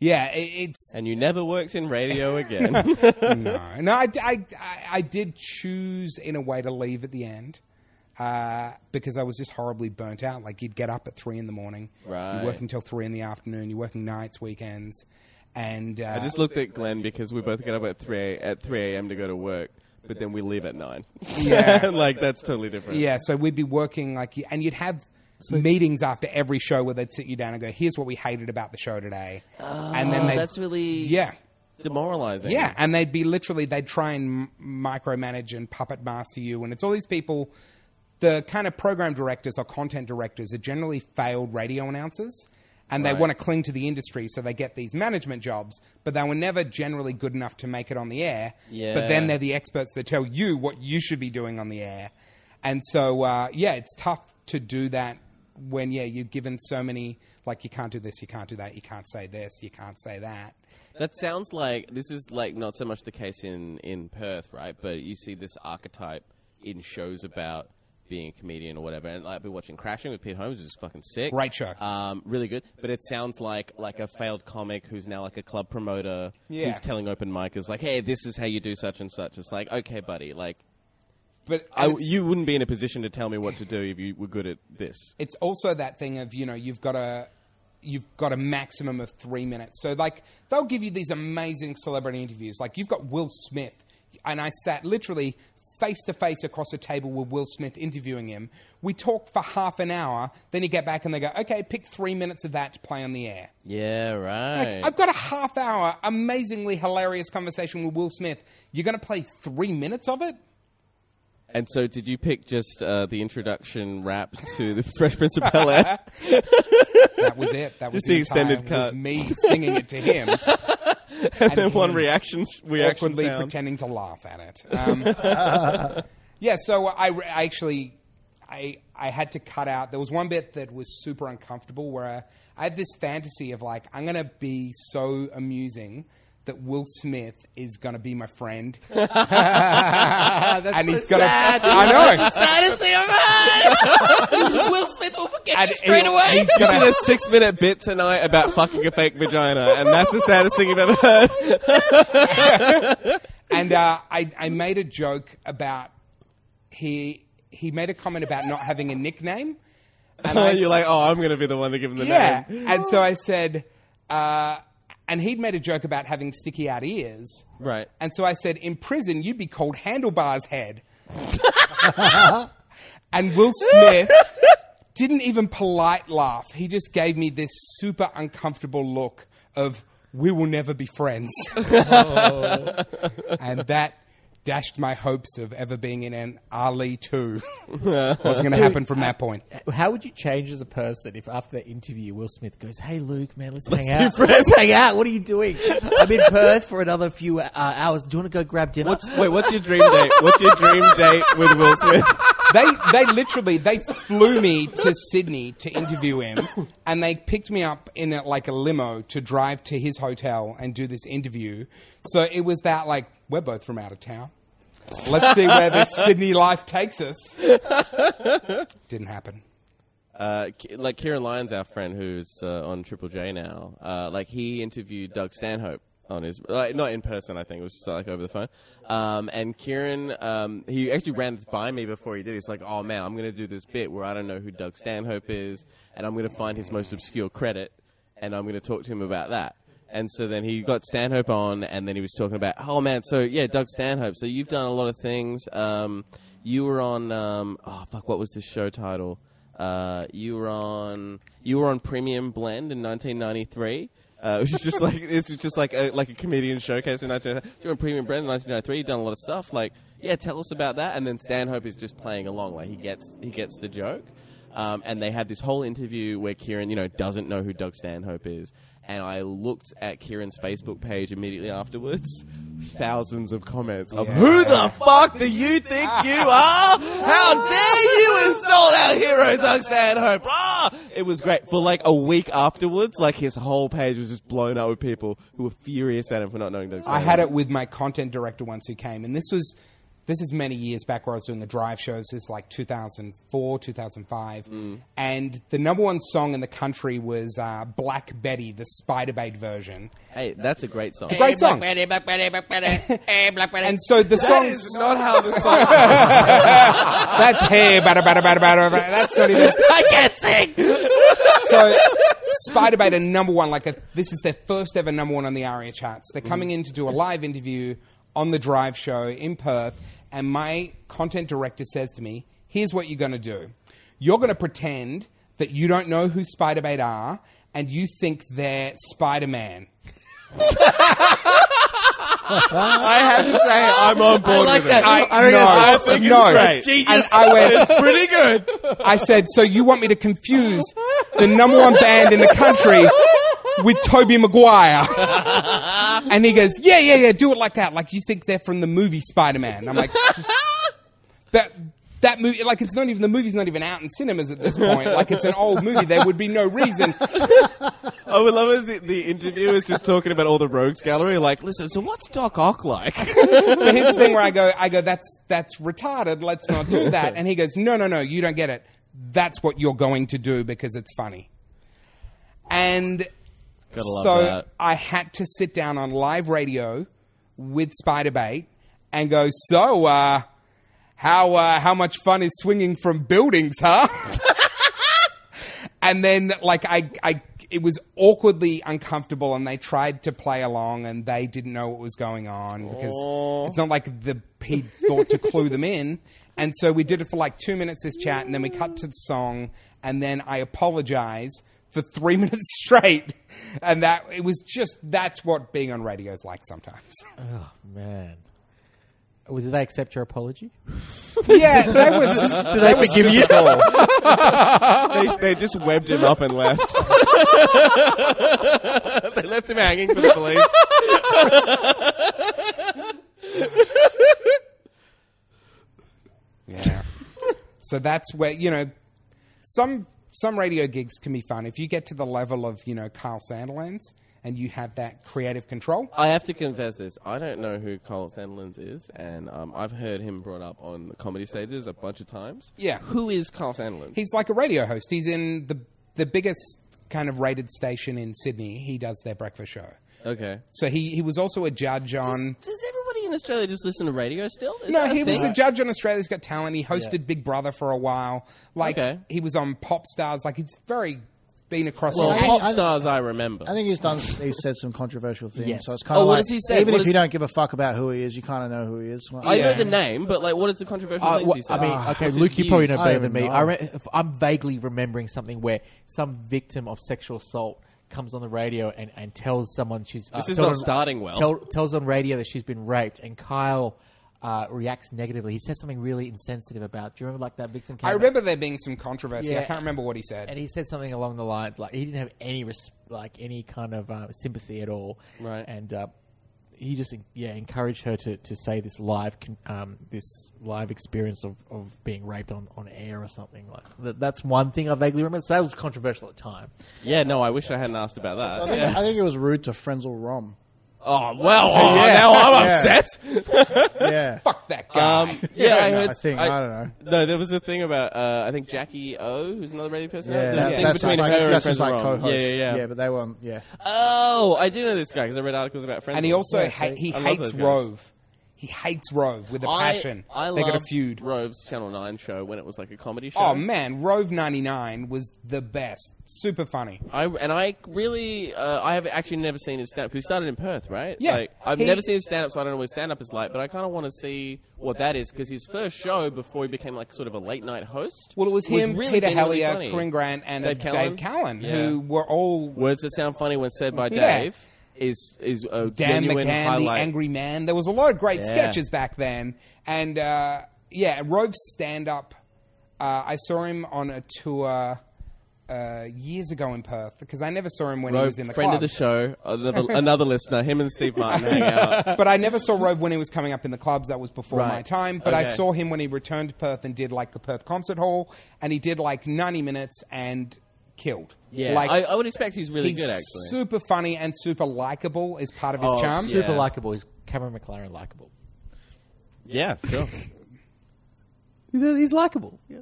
yeah, it, it's And you never worked in radio again. no, no. I, I, I, did choose in a way to leave at the end. Uh, because I was just horribly burnt out. Like you'd get up at three in the morning, Right. you work until three in the afternoon, you're working nights, weekends, and uh, I just looked at Glenn because we both get up at three at three a.m. to go to work, but then we leave at nine. Yeah. like that's totally different. Yeah, so we'd be working like, and you'd have meetings after every show where they'd sit you down and go, "Here's what we hated about the show today," and then they Oh, that's really yeah. demoralizing. Yeah, and they'd be literally they'd try and micromanage and puppet master you, and it's all these people. The kind of program directors or content directors are generally failed radio announcers, and they Right. want to cling to the industry, so they get these management jobs, but they were never generally good enough to make it on the air. Yeah. But then they're the experts that tell you what you should be doing on the air, and so uh, yeah, it's tough to do that when yeah you're given so many like you can't do this, you can't do that, you can't say this, you can't say that. That sounds like this is like not so much the case in in Perth, right? But you see this archetype in shows about being a comedian or whatever. And like, I've been watching Crashing with Pete Holmes, which is fucking sick. Great show. Um, really good. But it sounds like like a failed comic who's now like a club promoter Yeah. who's telling open micers like, "Hey, this is how you do such and such." It's like, okay, buddy, like. But I, you wouldn't be in a position to tell me what to do if you were good at this. it's also that thing of you know you've got a you've got a maximum of three minutes. So like they'll give you these amazing celebrity interviews. Like you've got Will Smith, and I sat literally face to face across a table with Will Smith interviewing him. We talked for half an hour. Then you get back and they go, okay, pick three minutes of that to play on the air. Yeah, right. Like, I've got a half hour, amazingly hilarious conversation with Will Smith. You're going to play three minutes of it? And so, did you pick just uh, the introduction rap to the Fresh Prince of Bel Air? That was it. That was Just the extended entire- was cut. me singing it to him. and then him one reaction, reaction awkwardly sound. pretending to laugh at it. Um, yeah, so I, I actually I I had to cut out. There was one bit that was super uncomfortable where I, I had this fantasy of like I'm gonna be so amusing that Will Smith is gonna be my friend, and he's gonna. I know. Saddest thing I've ever heard. Will Smith will forget And you straight he'll- away. He's You did gonna, a six minute bit tonight about fucking a fake vagina, and that's the saddest thing you've ever heard. and uh, I I made a joke about he he made a comment about not having a nickname. And I You're s- like, oh, I'm going to be the one to give him the yeah. name. And so I said, uh, and he'd made a joke about having sticky out ears. Right. And so I said, in prison, you'd be called Handlebars Head. and Will Smith didn't even polite laugh. He just gave me this super uncomfortable look of, we will never be friends. Oh. and that dashed my hopes of ever being in an Ali 2. What's going to happen from that point? How would you change as a person if after that interview Will Smith goes, "Hey Luke, man, let's, hang out. Let's hang out. What are you doing? I'm in Perth for another few uh, hours. Do you want to go grab dinner?" What's, wait, what's your dream date? What's your dream date with Will Smith? they they literally they flew me to Sydney to interview him, and they picked me up in a, like a limo to drive to his hotel and do this interview. So it was that like we're both from out of town. Let's see where this Sydney life takes us. Didn't happen. Uh, like Kieran Lyons, our friend who's uh, on Triple J now, uh, like he interviewed Doug Stanhope on his, like, not in person, I think, it was just like over the phone. Um, and Kieran, um, he actually ran this by me before he did. He's like, oh man, I'm going to do this bit where I don't know who Doug Stanhope is, and I'm going to find his most obscure credit, and I'm going to talk to him about that. And so then he got Stanhope on, and then he was talking about, oh man, so yeah, Doug Stanhope. So you've done a lot of things. Um, you were on, um, oh fuck, what was the show title? Uh, you were on, you were on Premium Blend in 1993. Uh, just like it's just like a, like a comedian showcase in 1993. You were on Premium Brand in 1993. You've done a lot of stuff. Like, yeah, tell us about that. And then Stanhope is just playing along, like he gets he gets the joke. Um, and they had this whole interview where Kieran, you know, doesn't know who Doug Stanhope is. And I looked at Kieran's Facebook page immediately afterwards. Thousands of comments of who the fuck do you think you are? How dare you insult our hero Doug Stanhope? Ah! It was great. For like a week afterwards, like his whole page was just blown up with people who were furious at him for not knowing Doug I had it with my content director once who came, and this was this is many years back where I was doing the drive shows. This is like 2004, 2005, and the number one song in the country was uh, Black Betty, the Spiderbait version. Hey, that's a great song. It's a Great song. Betty, Black Betty, Black Betty, hey, Black Betty. And so the song That is not how the song that's hey, bada, bada, bada, bada, bada. That's not even. I can't sing. So, Spiderbait are number one. Like, a, this is their first ever number one on the ARIA charts. They're coming in to do a live interview on the Drive Show in Perth, and my content director says to me, "Here's what you're going to do. You're going to pretend that you don't know who Spiderbait are, and you think they're Spider Man." I have to say, I'm on board like with that. it. I, I no, I think it's no. great. And I went, It's pretty good. I said, so you want me to confuse the number one band in the country with Tobey Maguire? And he goes, yeah, yeah, yeah, do it like that. Like you think they're from the movie Spider-Man. I'm like, that, that movie, like it's not even the movie's not even out in cinemas at this point. Like it's an old movie. There would be no reason. Oh, I would love it. The, the interviewer is just talking about all the rogues gallery. Like, listen, so what's Doc Ock like? But here's the thing where I go, I go, that's that's retarded. Let's not do that. And he goes, No, no, no, you don't get it. That's what you're going to do because it's funny. And Gotta love so that. I had to sit down on live radio with Spiderbait and go, so uh, how uh, how much fun is swinging from buildings, huh? and then like I I it was awkwardly uncomfortable and they tried to play along and they didn't know what was going on because it's not like the he thought to clue them in and so we did it for like two minutes this chat and then we cut to the song and then I apologize for three minutes straight and that it was just that's what being on radio is like sometimes Oh man. Well, did they accept your apology? yeah that was Did they forgive you? they, they just webbed him up and left. they left him hanging for the police. Yeah. so that's where you know some some radio gigs can be fun if you get to the level of you know Carl Sandilands and you have that creative control. I have to confess this. I don't know who Carl Sandilands is, and um, I've heard him brought up on comedy stages a bunch of times. Yeah. Who is Carl Sandilands? He's like a radio host. He's in the the biggest kind of rated station in Sydney. He does their breakfast show. Okay. So he he was also a judge on. Does everybody in Australia just listen to radio still? Is No, that a he was thing? a judge on Australia's Got Talent. He hosted Big Brother for a while. Like Okay. he was on Pop Stars. Like he's very been across. Well, all- I pop I stars, I remember. I think he's done. He's said some controversial things, Yes. so it's kind of Oh, what like has he said? even What if is- you don't give a fuck about who he is, you kind of know who he is. Well, I Yeah. know the name, but like, what is the controversial Uh, things wha- he said? I mean, Ah, okay, what's Luke, you probably know? I better don't than me. know. I re- if I'm vaguely remembering something where some victim of sexual assault comes on the radio and, and tells someone she's uh, This is not on- starting well. Tell, tells on radio that she's been raped, and Kyle uh, reacts negatively. He says something really insensitive about. Do you remember like that victim? Came I out- remember there being some controversy. Yeah, I can't remember what he said. and he said something along the lines like he didn't have any res- like any kind of uh, sympathy at all, Right. And uh, he just yeah encouraged her to, to say this live um, this live experience of, of being raped on, on air or something like that. That's one thing I vaguely remember. So that was controversial at the time. Yeah, no, I wish I hadn't asked about I that. think, Yeah. I think it was rude to Frenzel Rom. Oh well, oh, now I'm Yeah. upset. Yeah, Fuck that guy. Um, yeah, I no, heard. I think I, don't know. No, there was a thing about uh, I think Jackie O, who's another radio person. Yeah, There's that's, that's between like, her and just Friends like co-host. Yeah, yeah, yeah. but they weren't. Yeah, Oh, I do know this guy because I read articles about Friends. and he also Ron. ha- he hates those guys. Rove. He hates Rove with a I- passion. I, they got a loved feud. Rove's Channel Nine show when it was like a comedy show. Oh man, Rove ninety nine was the best. Super funny. I and I really uh, I have actually never seen his stand up because he started in Perth, right? Yeah. Like I've He- never seen his stand up, so I don't know what stand up is like. But I kind of want to see what that is because his first show before he became like sort of a late night host. Well, it was him, really Peter genuinely Helliar, funny. Corinne Grant, and Dave Dave, Callan? Callan, Yeah. who were all Words that sound funny when said by Yeah. Dave is is a Dan genuine McCann, highlight. the Angry Man. There was a lot of great Yeah. sketches back then, and uh, yeah, Rove's stand up. Uh, I saw him on a tour uh, years ago in Perth because I never saw him when he was in the friend of the show, another, another listener. Him and Steve Martin hang out. but I never saw Rove when he was coming up in the clubs. That was before Right. my time. But I Okay. saw him when he returned to Perth and did like the Perth Concert Hall, and he did like 90 minutes and killed. Yeah, like I, I would expect he's really he's good actually. super funny and super likable is part of his Oh, charm. yeah. Super likable. He's Cameron McLaren likable. yeah, sure. He's likable. Yeah.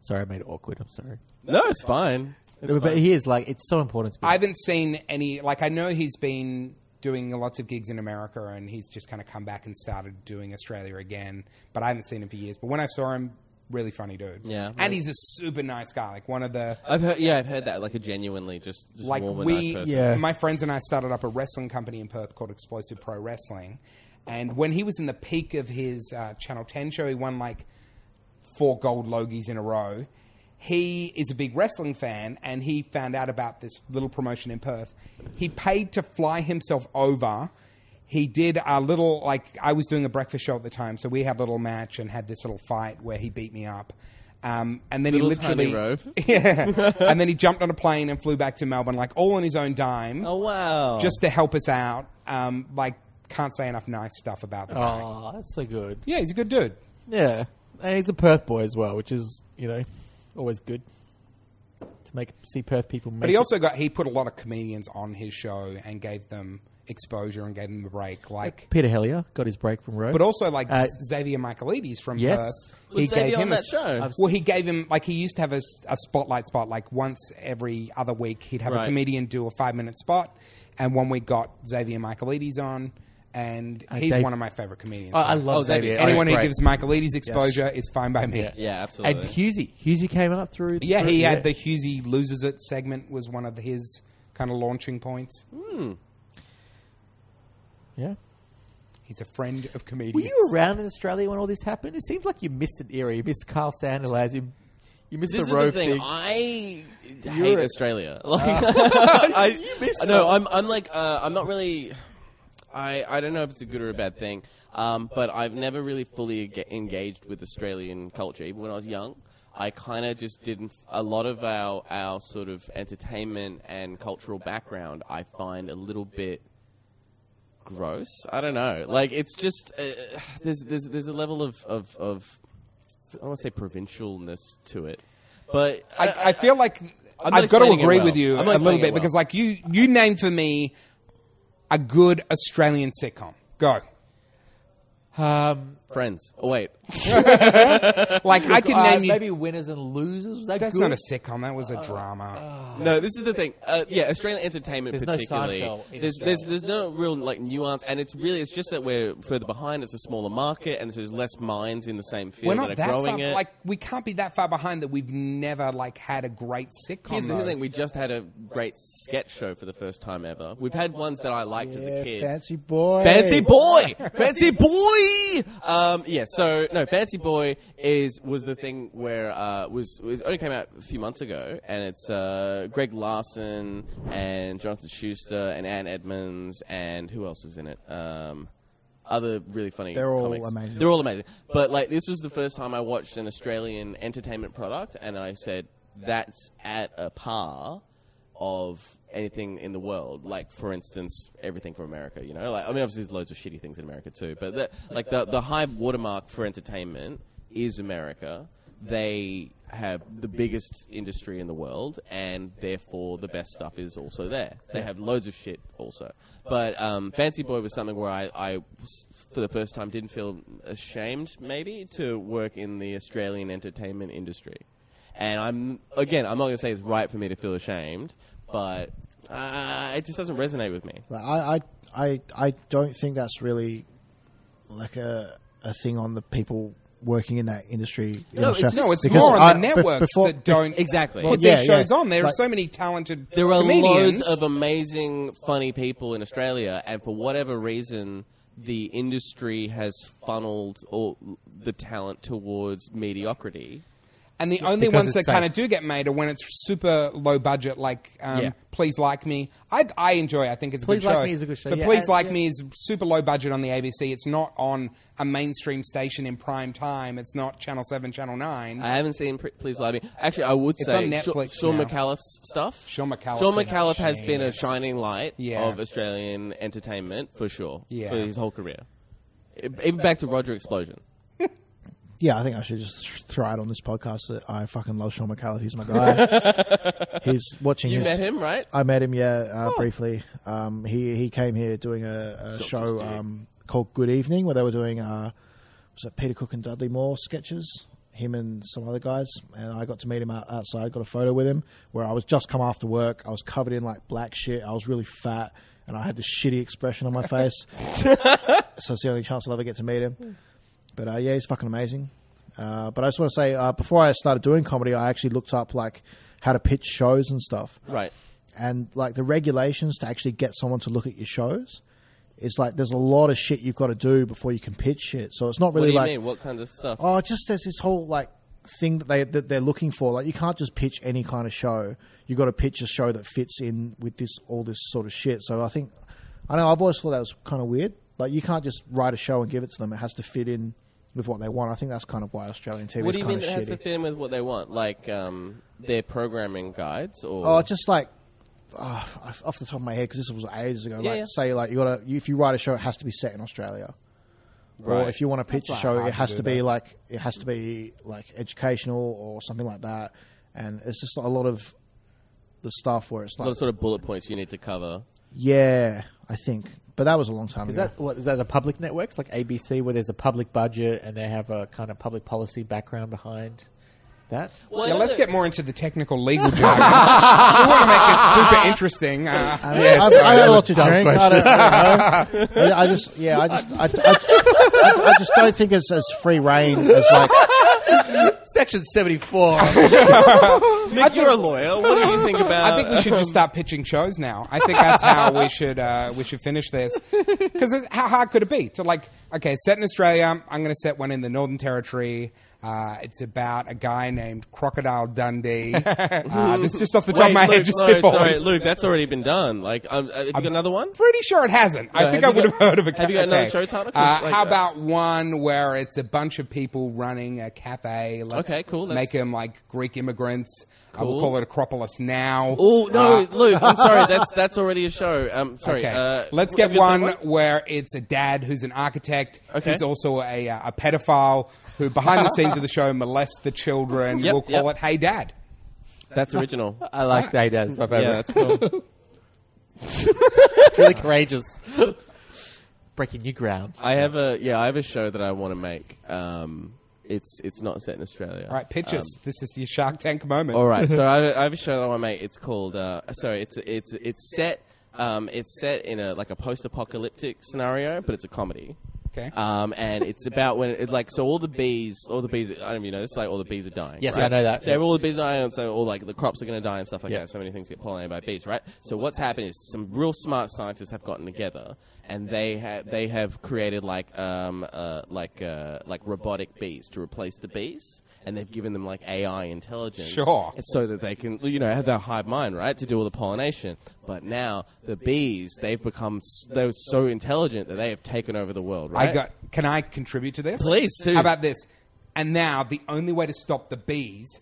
Sorry, I made it awkward. I'm sorry. no, it's fine. It's but fine. he is like it's so important to be. I haven't seen any. Like I know he's been doing lots of gigs in America, and he's just kind of come back and started doing Australia again. But I haven't seen him for years. But when I saw him, really funny dude. Yeah. and he's a super nice guy. Like one of the I've heard, yeah, I've heard that like a genuinely just, just like warm and we, nice person. Yeah. my friends and I started up a wrestling company in Perth called Explosive Pro Wrestling. And when he was in the peak of his uh, Channel 10 show, he won like four gold Logies in a row. He is a big wrestling fan, and he found out about this little promotion in Perth. He paid to fly himself over. He did a little like I was doing a breakfast show at the time, so we had a little match and had this little fight where he beat me up. Um, and then Little he literally, tiny Rove. yeah, and then he jumped on a plane and flew back to Melbourne, like all on his own dime, Oh wow! just to help us out. Um, like, can't say enough nice stuff about the guy. oh, that's so good. Yeah, he's a good dude. Yeah. and he's a Perth boy as well, which is you know always good to make see Perth people. Make But he it. also got he put a lot of comedians on his show and gave them exposure and gave them a break. Like, Peter Helliar got his break from Rove. but also like Uh, Xavier Michaelides from Yes. Perth. Was He Xavier gave on him a that show? I've Well, he gave him like he used to have a spotlight spot like once every other week. He'd have a comedian do a five minute spot, and one week got Xavier Michaelides on, and Uh, he's Dave- one of my favorite comedians. Oh, I love Oh, Xavier. Xavier. anyone He's who great. gives Michaelides exposure is fine by me. Yeah. Yeah, absolutely. and Hughesy, Hughesy came up through. Yeah, through- he had the Hughesy loses it segment was one of his kind of launching points. Yeah. He's a friend of Were comedians. you around in Australia when all this happened? It seems like you missed an era. You missed Carl Sandilands. You, you missed This the is road the thing. thing. I You're hate a- Australia. Like, I, missed no, that. I'm, I'm like, uh, I'm not really. I, I don't know if it's a good or a bad thing, um, but I've never really fully ega- engaged with Australian culture. Even when I was young, I kind of just didn't. A lot of our our sort of entertainment and cultural background, I find a little bit gross. I don't know. Like it's just uh, there's there's there's a level of of, of I want to say provincialness to it, but I, I feel like I'm I've got to agree well. with you a little bit well. because, like, you you named for me a good Australian sitcom. Go. Um, friends. Oh wait, Like I can uh, name you. maybe winners and losers. Was that That's good? not a sitcom. That was a drama. no. This is the thing. Uh, yeah, Australian entertainment There's no particularly. Seinfeld in there's, Australia. there's there's no real like nuance, and it's really it's just that we're further behind. It's a smaller market, and there's less minds in the same field We're not that that are far. it. Like we can't be that far behind that we've never like had a great sitcom. Here's the though. thing: we just had a great sketch show for the first time ever. We've had ones that I liked as a kid. fancy boy. Fancy boy, fancy boy. Um, yeah. So no, fancy boy is was the thing where uh, was was only came out a few months ago, and it's uh, Greg Larsen and Jonathan Schuster and Anne Edmonds and who else is in it? Um, other really funny. They're all comics. amazing. They're all amazing. But like this was the first time I watched an Australian entertainment product, and I said that's at a par of anything in the world. Like for instance, everything from America. You know, like I mean, obviously there's loads of shitty things in America too, but the, like the the high watermark for entertainment is America. They have the biggest industry in the world, and therefore the best stuff is also there. They have loads of shit also. But um, Fancy Boy was something where I, I for the first time, didn't feel ashamed, maybe, to work in the Australian entertainment industry. And I'm again, I'm not going to say it's right for me to feel ashamed, but uh, it just doesn't resonate with me. Like, I, I, I, I don't think that's really like a a thing on the people working in that industry. in No, it's no, it's Because more on I- the be- networks before- that don't Exactly. put Well, their shows yeah. on. There are so many talented There are comedians. loads of amazing, funny people in Australia, and for whatever reason, the industry has funneled all the talent towards mediocrity. And the only because ones that kind of do get made are when it's super low budget, like um, Yeah. Please Like Me. I, I enjoy. it. I think it's a Please good Like show. Me is a good show, But yeah, Please and- Like yeah. Me is super low budget on the ABC. It's not on a mainstream station in prime time. It's not Channel Seven, Channel Nine. I haven't seen Pre- Please Lie Me. Actually, I would It's say on Sha- Netflix Shaun now. Micallef's stuff. Shaun Micallef Shaun said Micallef has been a yes. shining light Yeah. of Australian entertainment for sure. Yeah. For his whole career. Even back to Roger Explosion. Yeah, I think I should just throw out on this podcast that I fucking love Shaun Micallef. He's my guy. He's watching. You his, met him, right? I met him, yeah, uh, briefly. Um, he he came here doing a, a show um, called Good Evening, where they were doing uh, was it Peter Cook and Dudley Moore sketches. Him and some other guys, and I got to meet him out, outside. Got a photo with him where I was just come after work. I was covered in like black shit. I was really fat, and I had this shitty expression on my face. so it's the only chance I'll ever get to meet him. But uh, yeah, he's fucking amazing. Uh, but I just want to say, uh, before I started doing comedy, I actually looked up like how to pitch shows and stuff Right. and like the regulations to actually get someone to look at your shows is like there's a lot of shit you've got to do before you can pitch shit. So it's not What really do you like mean? What kind of stuff? oh, just there's this whole like thing that they that they're looking for. Like you can't just pitch any kind of show. You got to pitch a show that fits in with this all this sort of shit. So I think I know I've always thought that was kind of weird. Like you can't just write a show and give it to them. It has to fit in with what they want. I think that's kind of why Australian TV what is do you kind mean of it has shitty. to fit in with what they want? Like um, their programming guides or Oh, just like uh, off the top of my head, because this was ages ago. Yeah, like, yeah. say, like you gotta if you write a show, it has to be set in Australia. Or Right. if you want to pitch a not show, hard it to has do to be that. like it has to be like educational or something like that. And it's just a lot of the stuff where it's A lot like, of sort of bullet points you need to cover. yeah, I think. But that was a long time Is ago. that what is that the public networks like ABC where there's a public budget and they have a kind of public policy background behind that? Well, Yeah, let's get more into the technical legal jargon. we want to make this super interesting. Uh, I, mean, I've, I had a lot to drink. I, don't, you know. I, I just, yeah, I just, I, I, I, I just don't think it's as free reign as like. Section seventy four. Nick, you're a lawyer. What do you think about? I think we should just start pitching shows now. I think that's how we should uh, we should finish this. Because how hard could it be to like? Okay, set in Australia. I'm going to set one in the Northern Territory. Uh, it's about a guy named Crocodile Dundee. Uh, this is just off the top Wait, of my Luke, head, just no, spitballing. sorry, Luke. That's already been done. Like, um, uh, have you got another one? Pretty sure it hasn't. I think I would got- have heard of a. have you got another show title? Uh, like, how uh, about one where it's a bunch of people running a cafe? Let's Okay, cool, Make let's- them like Greek immigrants. I will call it Acropolis now. Oh no, Uh, Luke. I'm sorry. That's that's already a show. Um, sorry. Okay, Uh, let's get one where it's a dad who's an architect. Okay. He's also a, uh, a pedophile who, behind the scenes of the show, molest the children. Yep, we'll call yep. it Hey Dad. That's original. I like that. It's my favorite. yeah, that's cool. It's really courageous. Breaking new ground. I have a yeah. I have a show that I want to make. Um, it's it's not set in Australia. All right, pitch us. this is your Shark Tank moment. Um, All right, so I have, have a show that I want to make. It's called. Uh, sorry, it's it's it's set. Um, it's set in a like a post-apocalyptic scenario, but it's a comedy. Okay. Um, and it's about when it's like so all the bees, all the bees. I don't even know. It's like all the bees are dying. Yes, right? I know that. So all the bees are dying, and so all like the crops are going to die and stuff like Yeah. that. So many things get pollinated by bees, right? So what's happened is some real smart scientists have gotten together and they have they have created like um uh, like uh, like robotic bees to replace the bees. And they've given them like AI intelligence, Sure. so that they can, you know, have their hive mind, right, to do all the pollination. But now the bees, they've become they're so intelligent that they have taken over the world, right? I got. Can I contribute to this? Please, too. How about this? And now the only way to stop the bees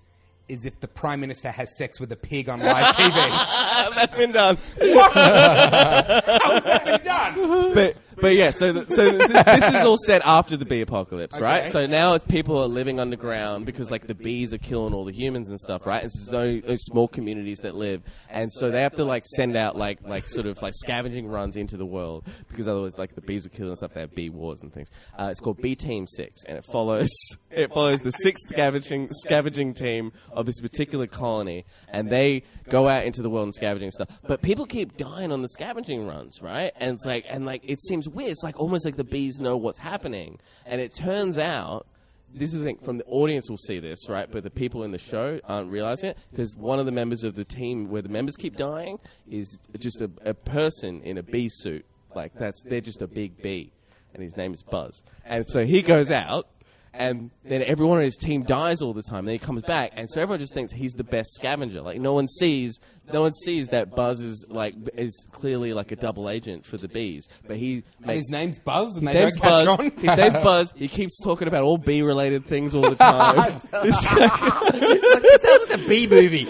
is if the prime minister has sex with a pig on live TV. That's been done. What? How's that been done? but but yeah, so the, so this is, this is all set after the bee apocalypse, right? Okay. So now it's people are living underground because like the bees are killing all the humans and stuff, right? And so there's no, no small communities that live, and so they have to like send out like like sort of like scavenging runs into the world because otherwise like the bees are killing and stuff. They have bee wars and things. Uh, it's called B Team Six, and it follows it follows the sixth scavenging scavenging team of this particular colony, and they go out into the world and scavenging stuff. But people keep dying on the scavenging runs, right? And it's like and like it seems weird. It's like almost like the bees know what's happening, and it turns out. This is the thing. From the audience, will see this, right? But the people in the show aren't realizing it because one of the members of the team, where the members keep dying, is just a, a person in a bee suit. Like that's they're just a big bee, and his name is Buzz. And so he goes out, and then everyone on his team dies all the time. Then he comes back, and so everyone just thinks he's the best scavenger. Like no one sees, no one sees that Buzz is like is clearly like a double agent for the bees. But he And makes his name's Buzz, and his they name's don't catch on. His name's Buzz. He keeps talking about all bee related things all the time. This sounds like the B movie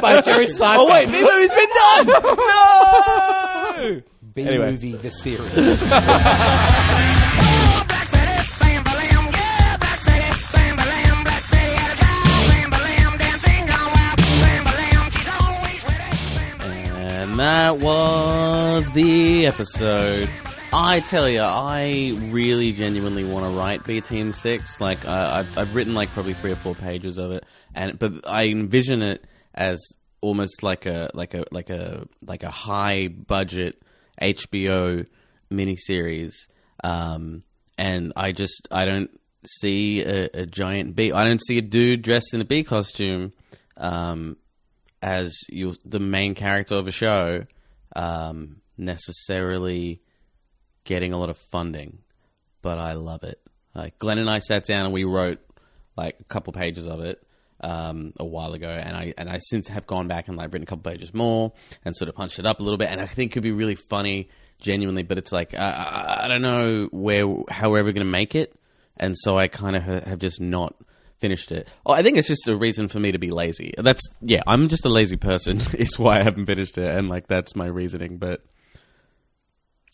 by Jerry Seinfeld. oh wait, bee movie's been done. No. B Anyway. movie the series. That was the episode. I tell you, I really genuinely want to write B Team Six. Like, uh, I've, I've written like probably three or four pages of it, and but I envision it as almost like a like a like a like a high budget HBO miniseries. Um, and I just I don't see a, a giant bee. I don't see a dude dressed in a bee costume. Um, as you the main character of a show um, necessarily getting a lot of funding, but I love it. Like Glenn and I sat down and we wrote like a couple pages of it um, a while ago, and I and I since have gone back and like written a couple pages more and sort of punched it up a little bit, and I think it could be really funny, genuinely. But it's like I, I, don't know where how we're ever going to make it, and so I kind of ha- have just not finished it. Oh, I think it's just a reason for me to be lazy. That's yeah, I'm just a lazy person. is why I haven't finished it, and like that's my reasoning. But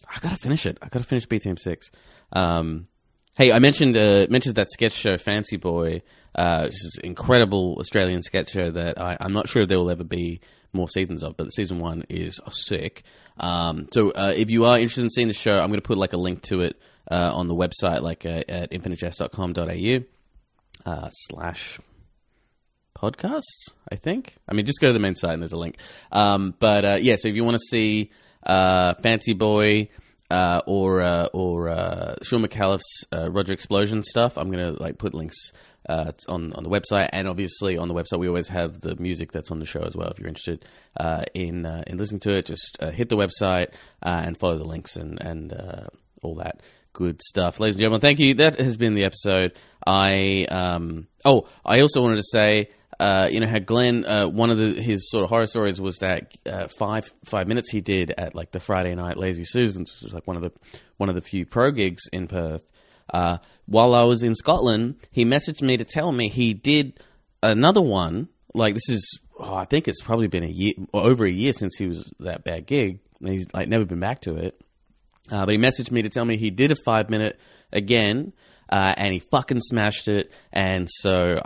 I gotta finish it. I gotta finish B Team Six. Um, Hey, I mentioned uh, mentioned that sketch show Fancy Boy, uh, which is an incredible Australian sketch show that I, I'm not sure if there will ever be more seasons of, but season one is sick. Um, so uh, if you are interested in seeing the show, I'm going to put like a link to it uh, on the website, like uh, at infinitejest.com.au uh, slash podcasts. I think. I mean, just go to the main site and there's a link. Um, but uh, yeah, so if you want to see uh, Fancy Boy uh, or uh, or uh, Shaun Micallef's uh, Roger Explosion stuff, I'm gonna like put links. Uh, on on the website and obviously on the website we always have the music that's on the show as well. If you're interested uh, in uh, in listening to it, just uh, hit the website uh, and follow the links and and uh, all that good stuff. Ladies and gentlemen, thank you. That has been the episode. I um oh I also wanted to say uh, you know, how Glenn, uh, one of the, his sort of horror stories was that uh, five five minutes he did at like the Friday night Lazy Susans, which was like one of the one of the few pro gigs in Perth. Uh, while I was in Scotland, he messaged me to tell me he did another one. Like this is, oh, I think it's probably been a year, over a year since he was that bad gig. And he's like never been back to it. Uh, but he messaged me to tell me he did a five minute again, uh, and he fucking smashed it. And so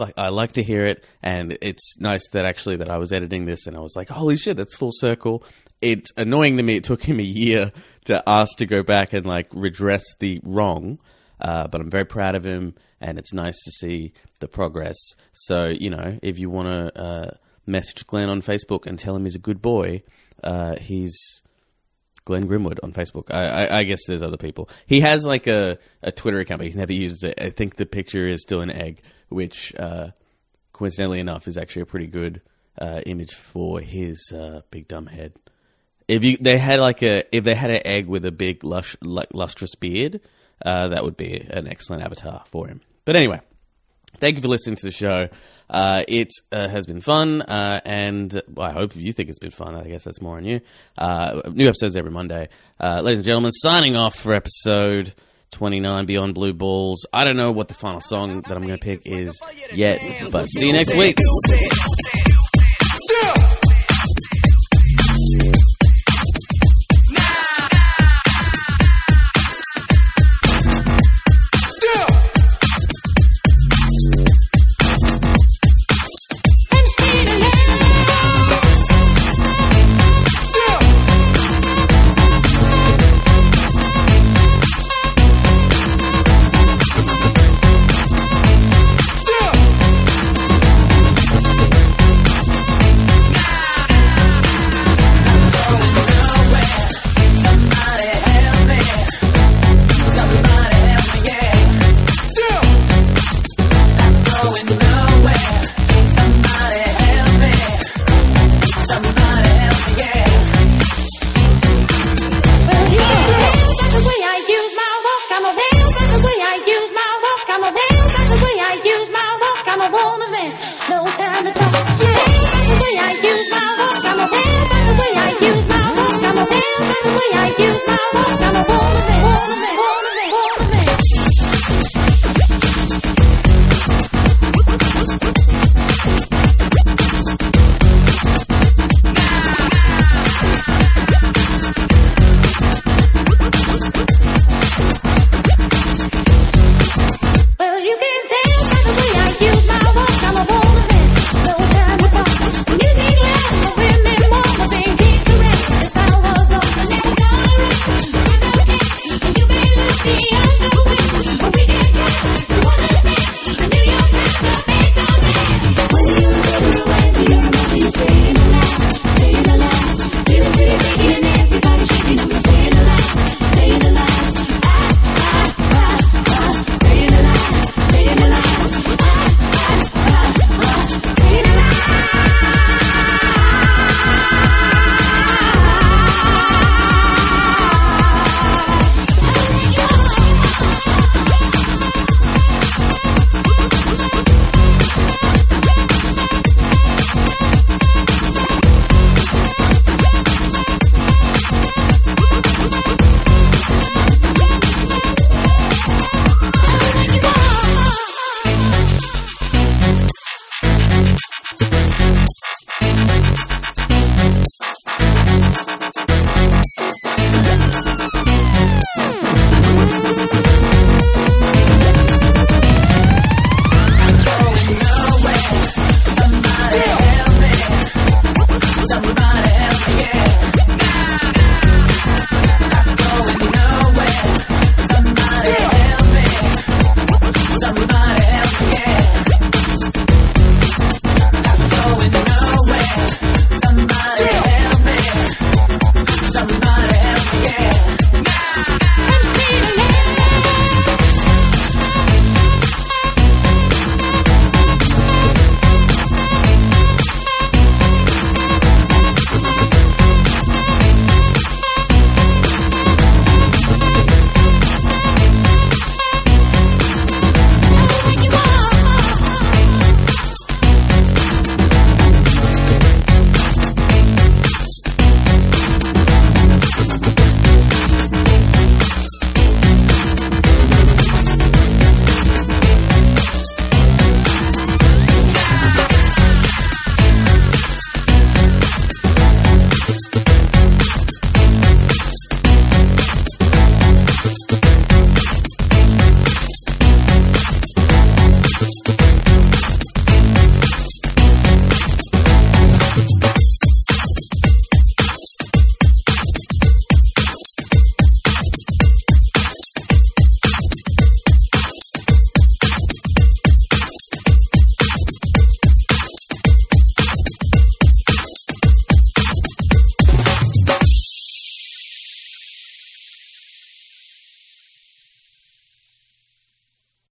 I, I like to hear it, and it's nice that actually that I was editing this, and I was like, holy shit, that's full circle. It's annoying to me. It took him a year to ask to go back and like redress the wrong, uh, but I'm very proud of him, and it's nice to see the progress. So you know, if you want to uh, message Glenn on Facebook and tell him he's a good boy, uh, he's Glenn Grimwood on Facebook. I, I, I guess there's other people. He has like a, a Twitter account, but he never uses it. I think the picture is still an egg, which uh, coincidentally enough is actually a pretty good uh, image for his uh, big dumb head. If you they had like a if they had an egg with a big lush, lustrous beard, uh, that would be an excellent avatar for him. But anyway, thank you for listening to the show. Uh, it uh, has been fun, uh, and I hope you think it's been fun. I guess that's more on you. Uh, new episodes every Monday. Uh, ladies and gentlemen, signing off for episode 29 Beyond Blue Balls. I don't know what the final song that I'm going to pick is yet, but see you next week.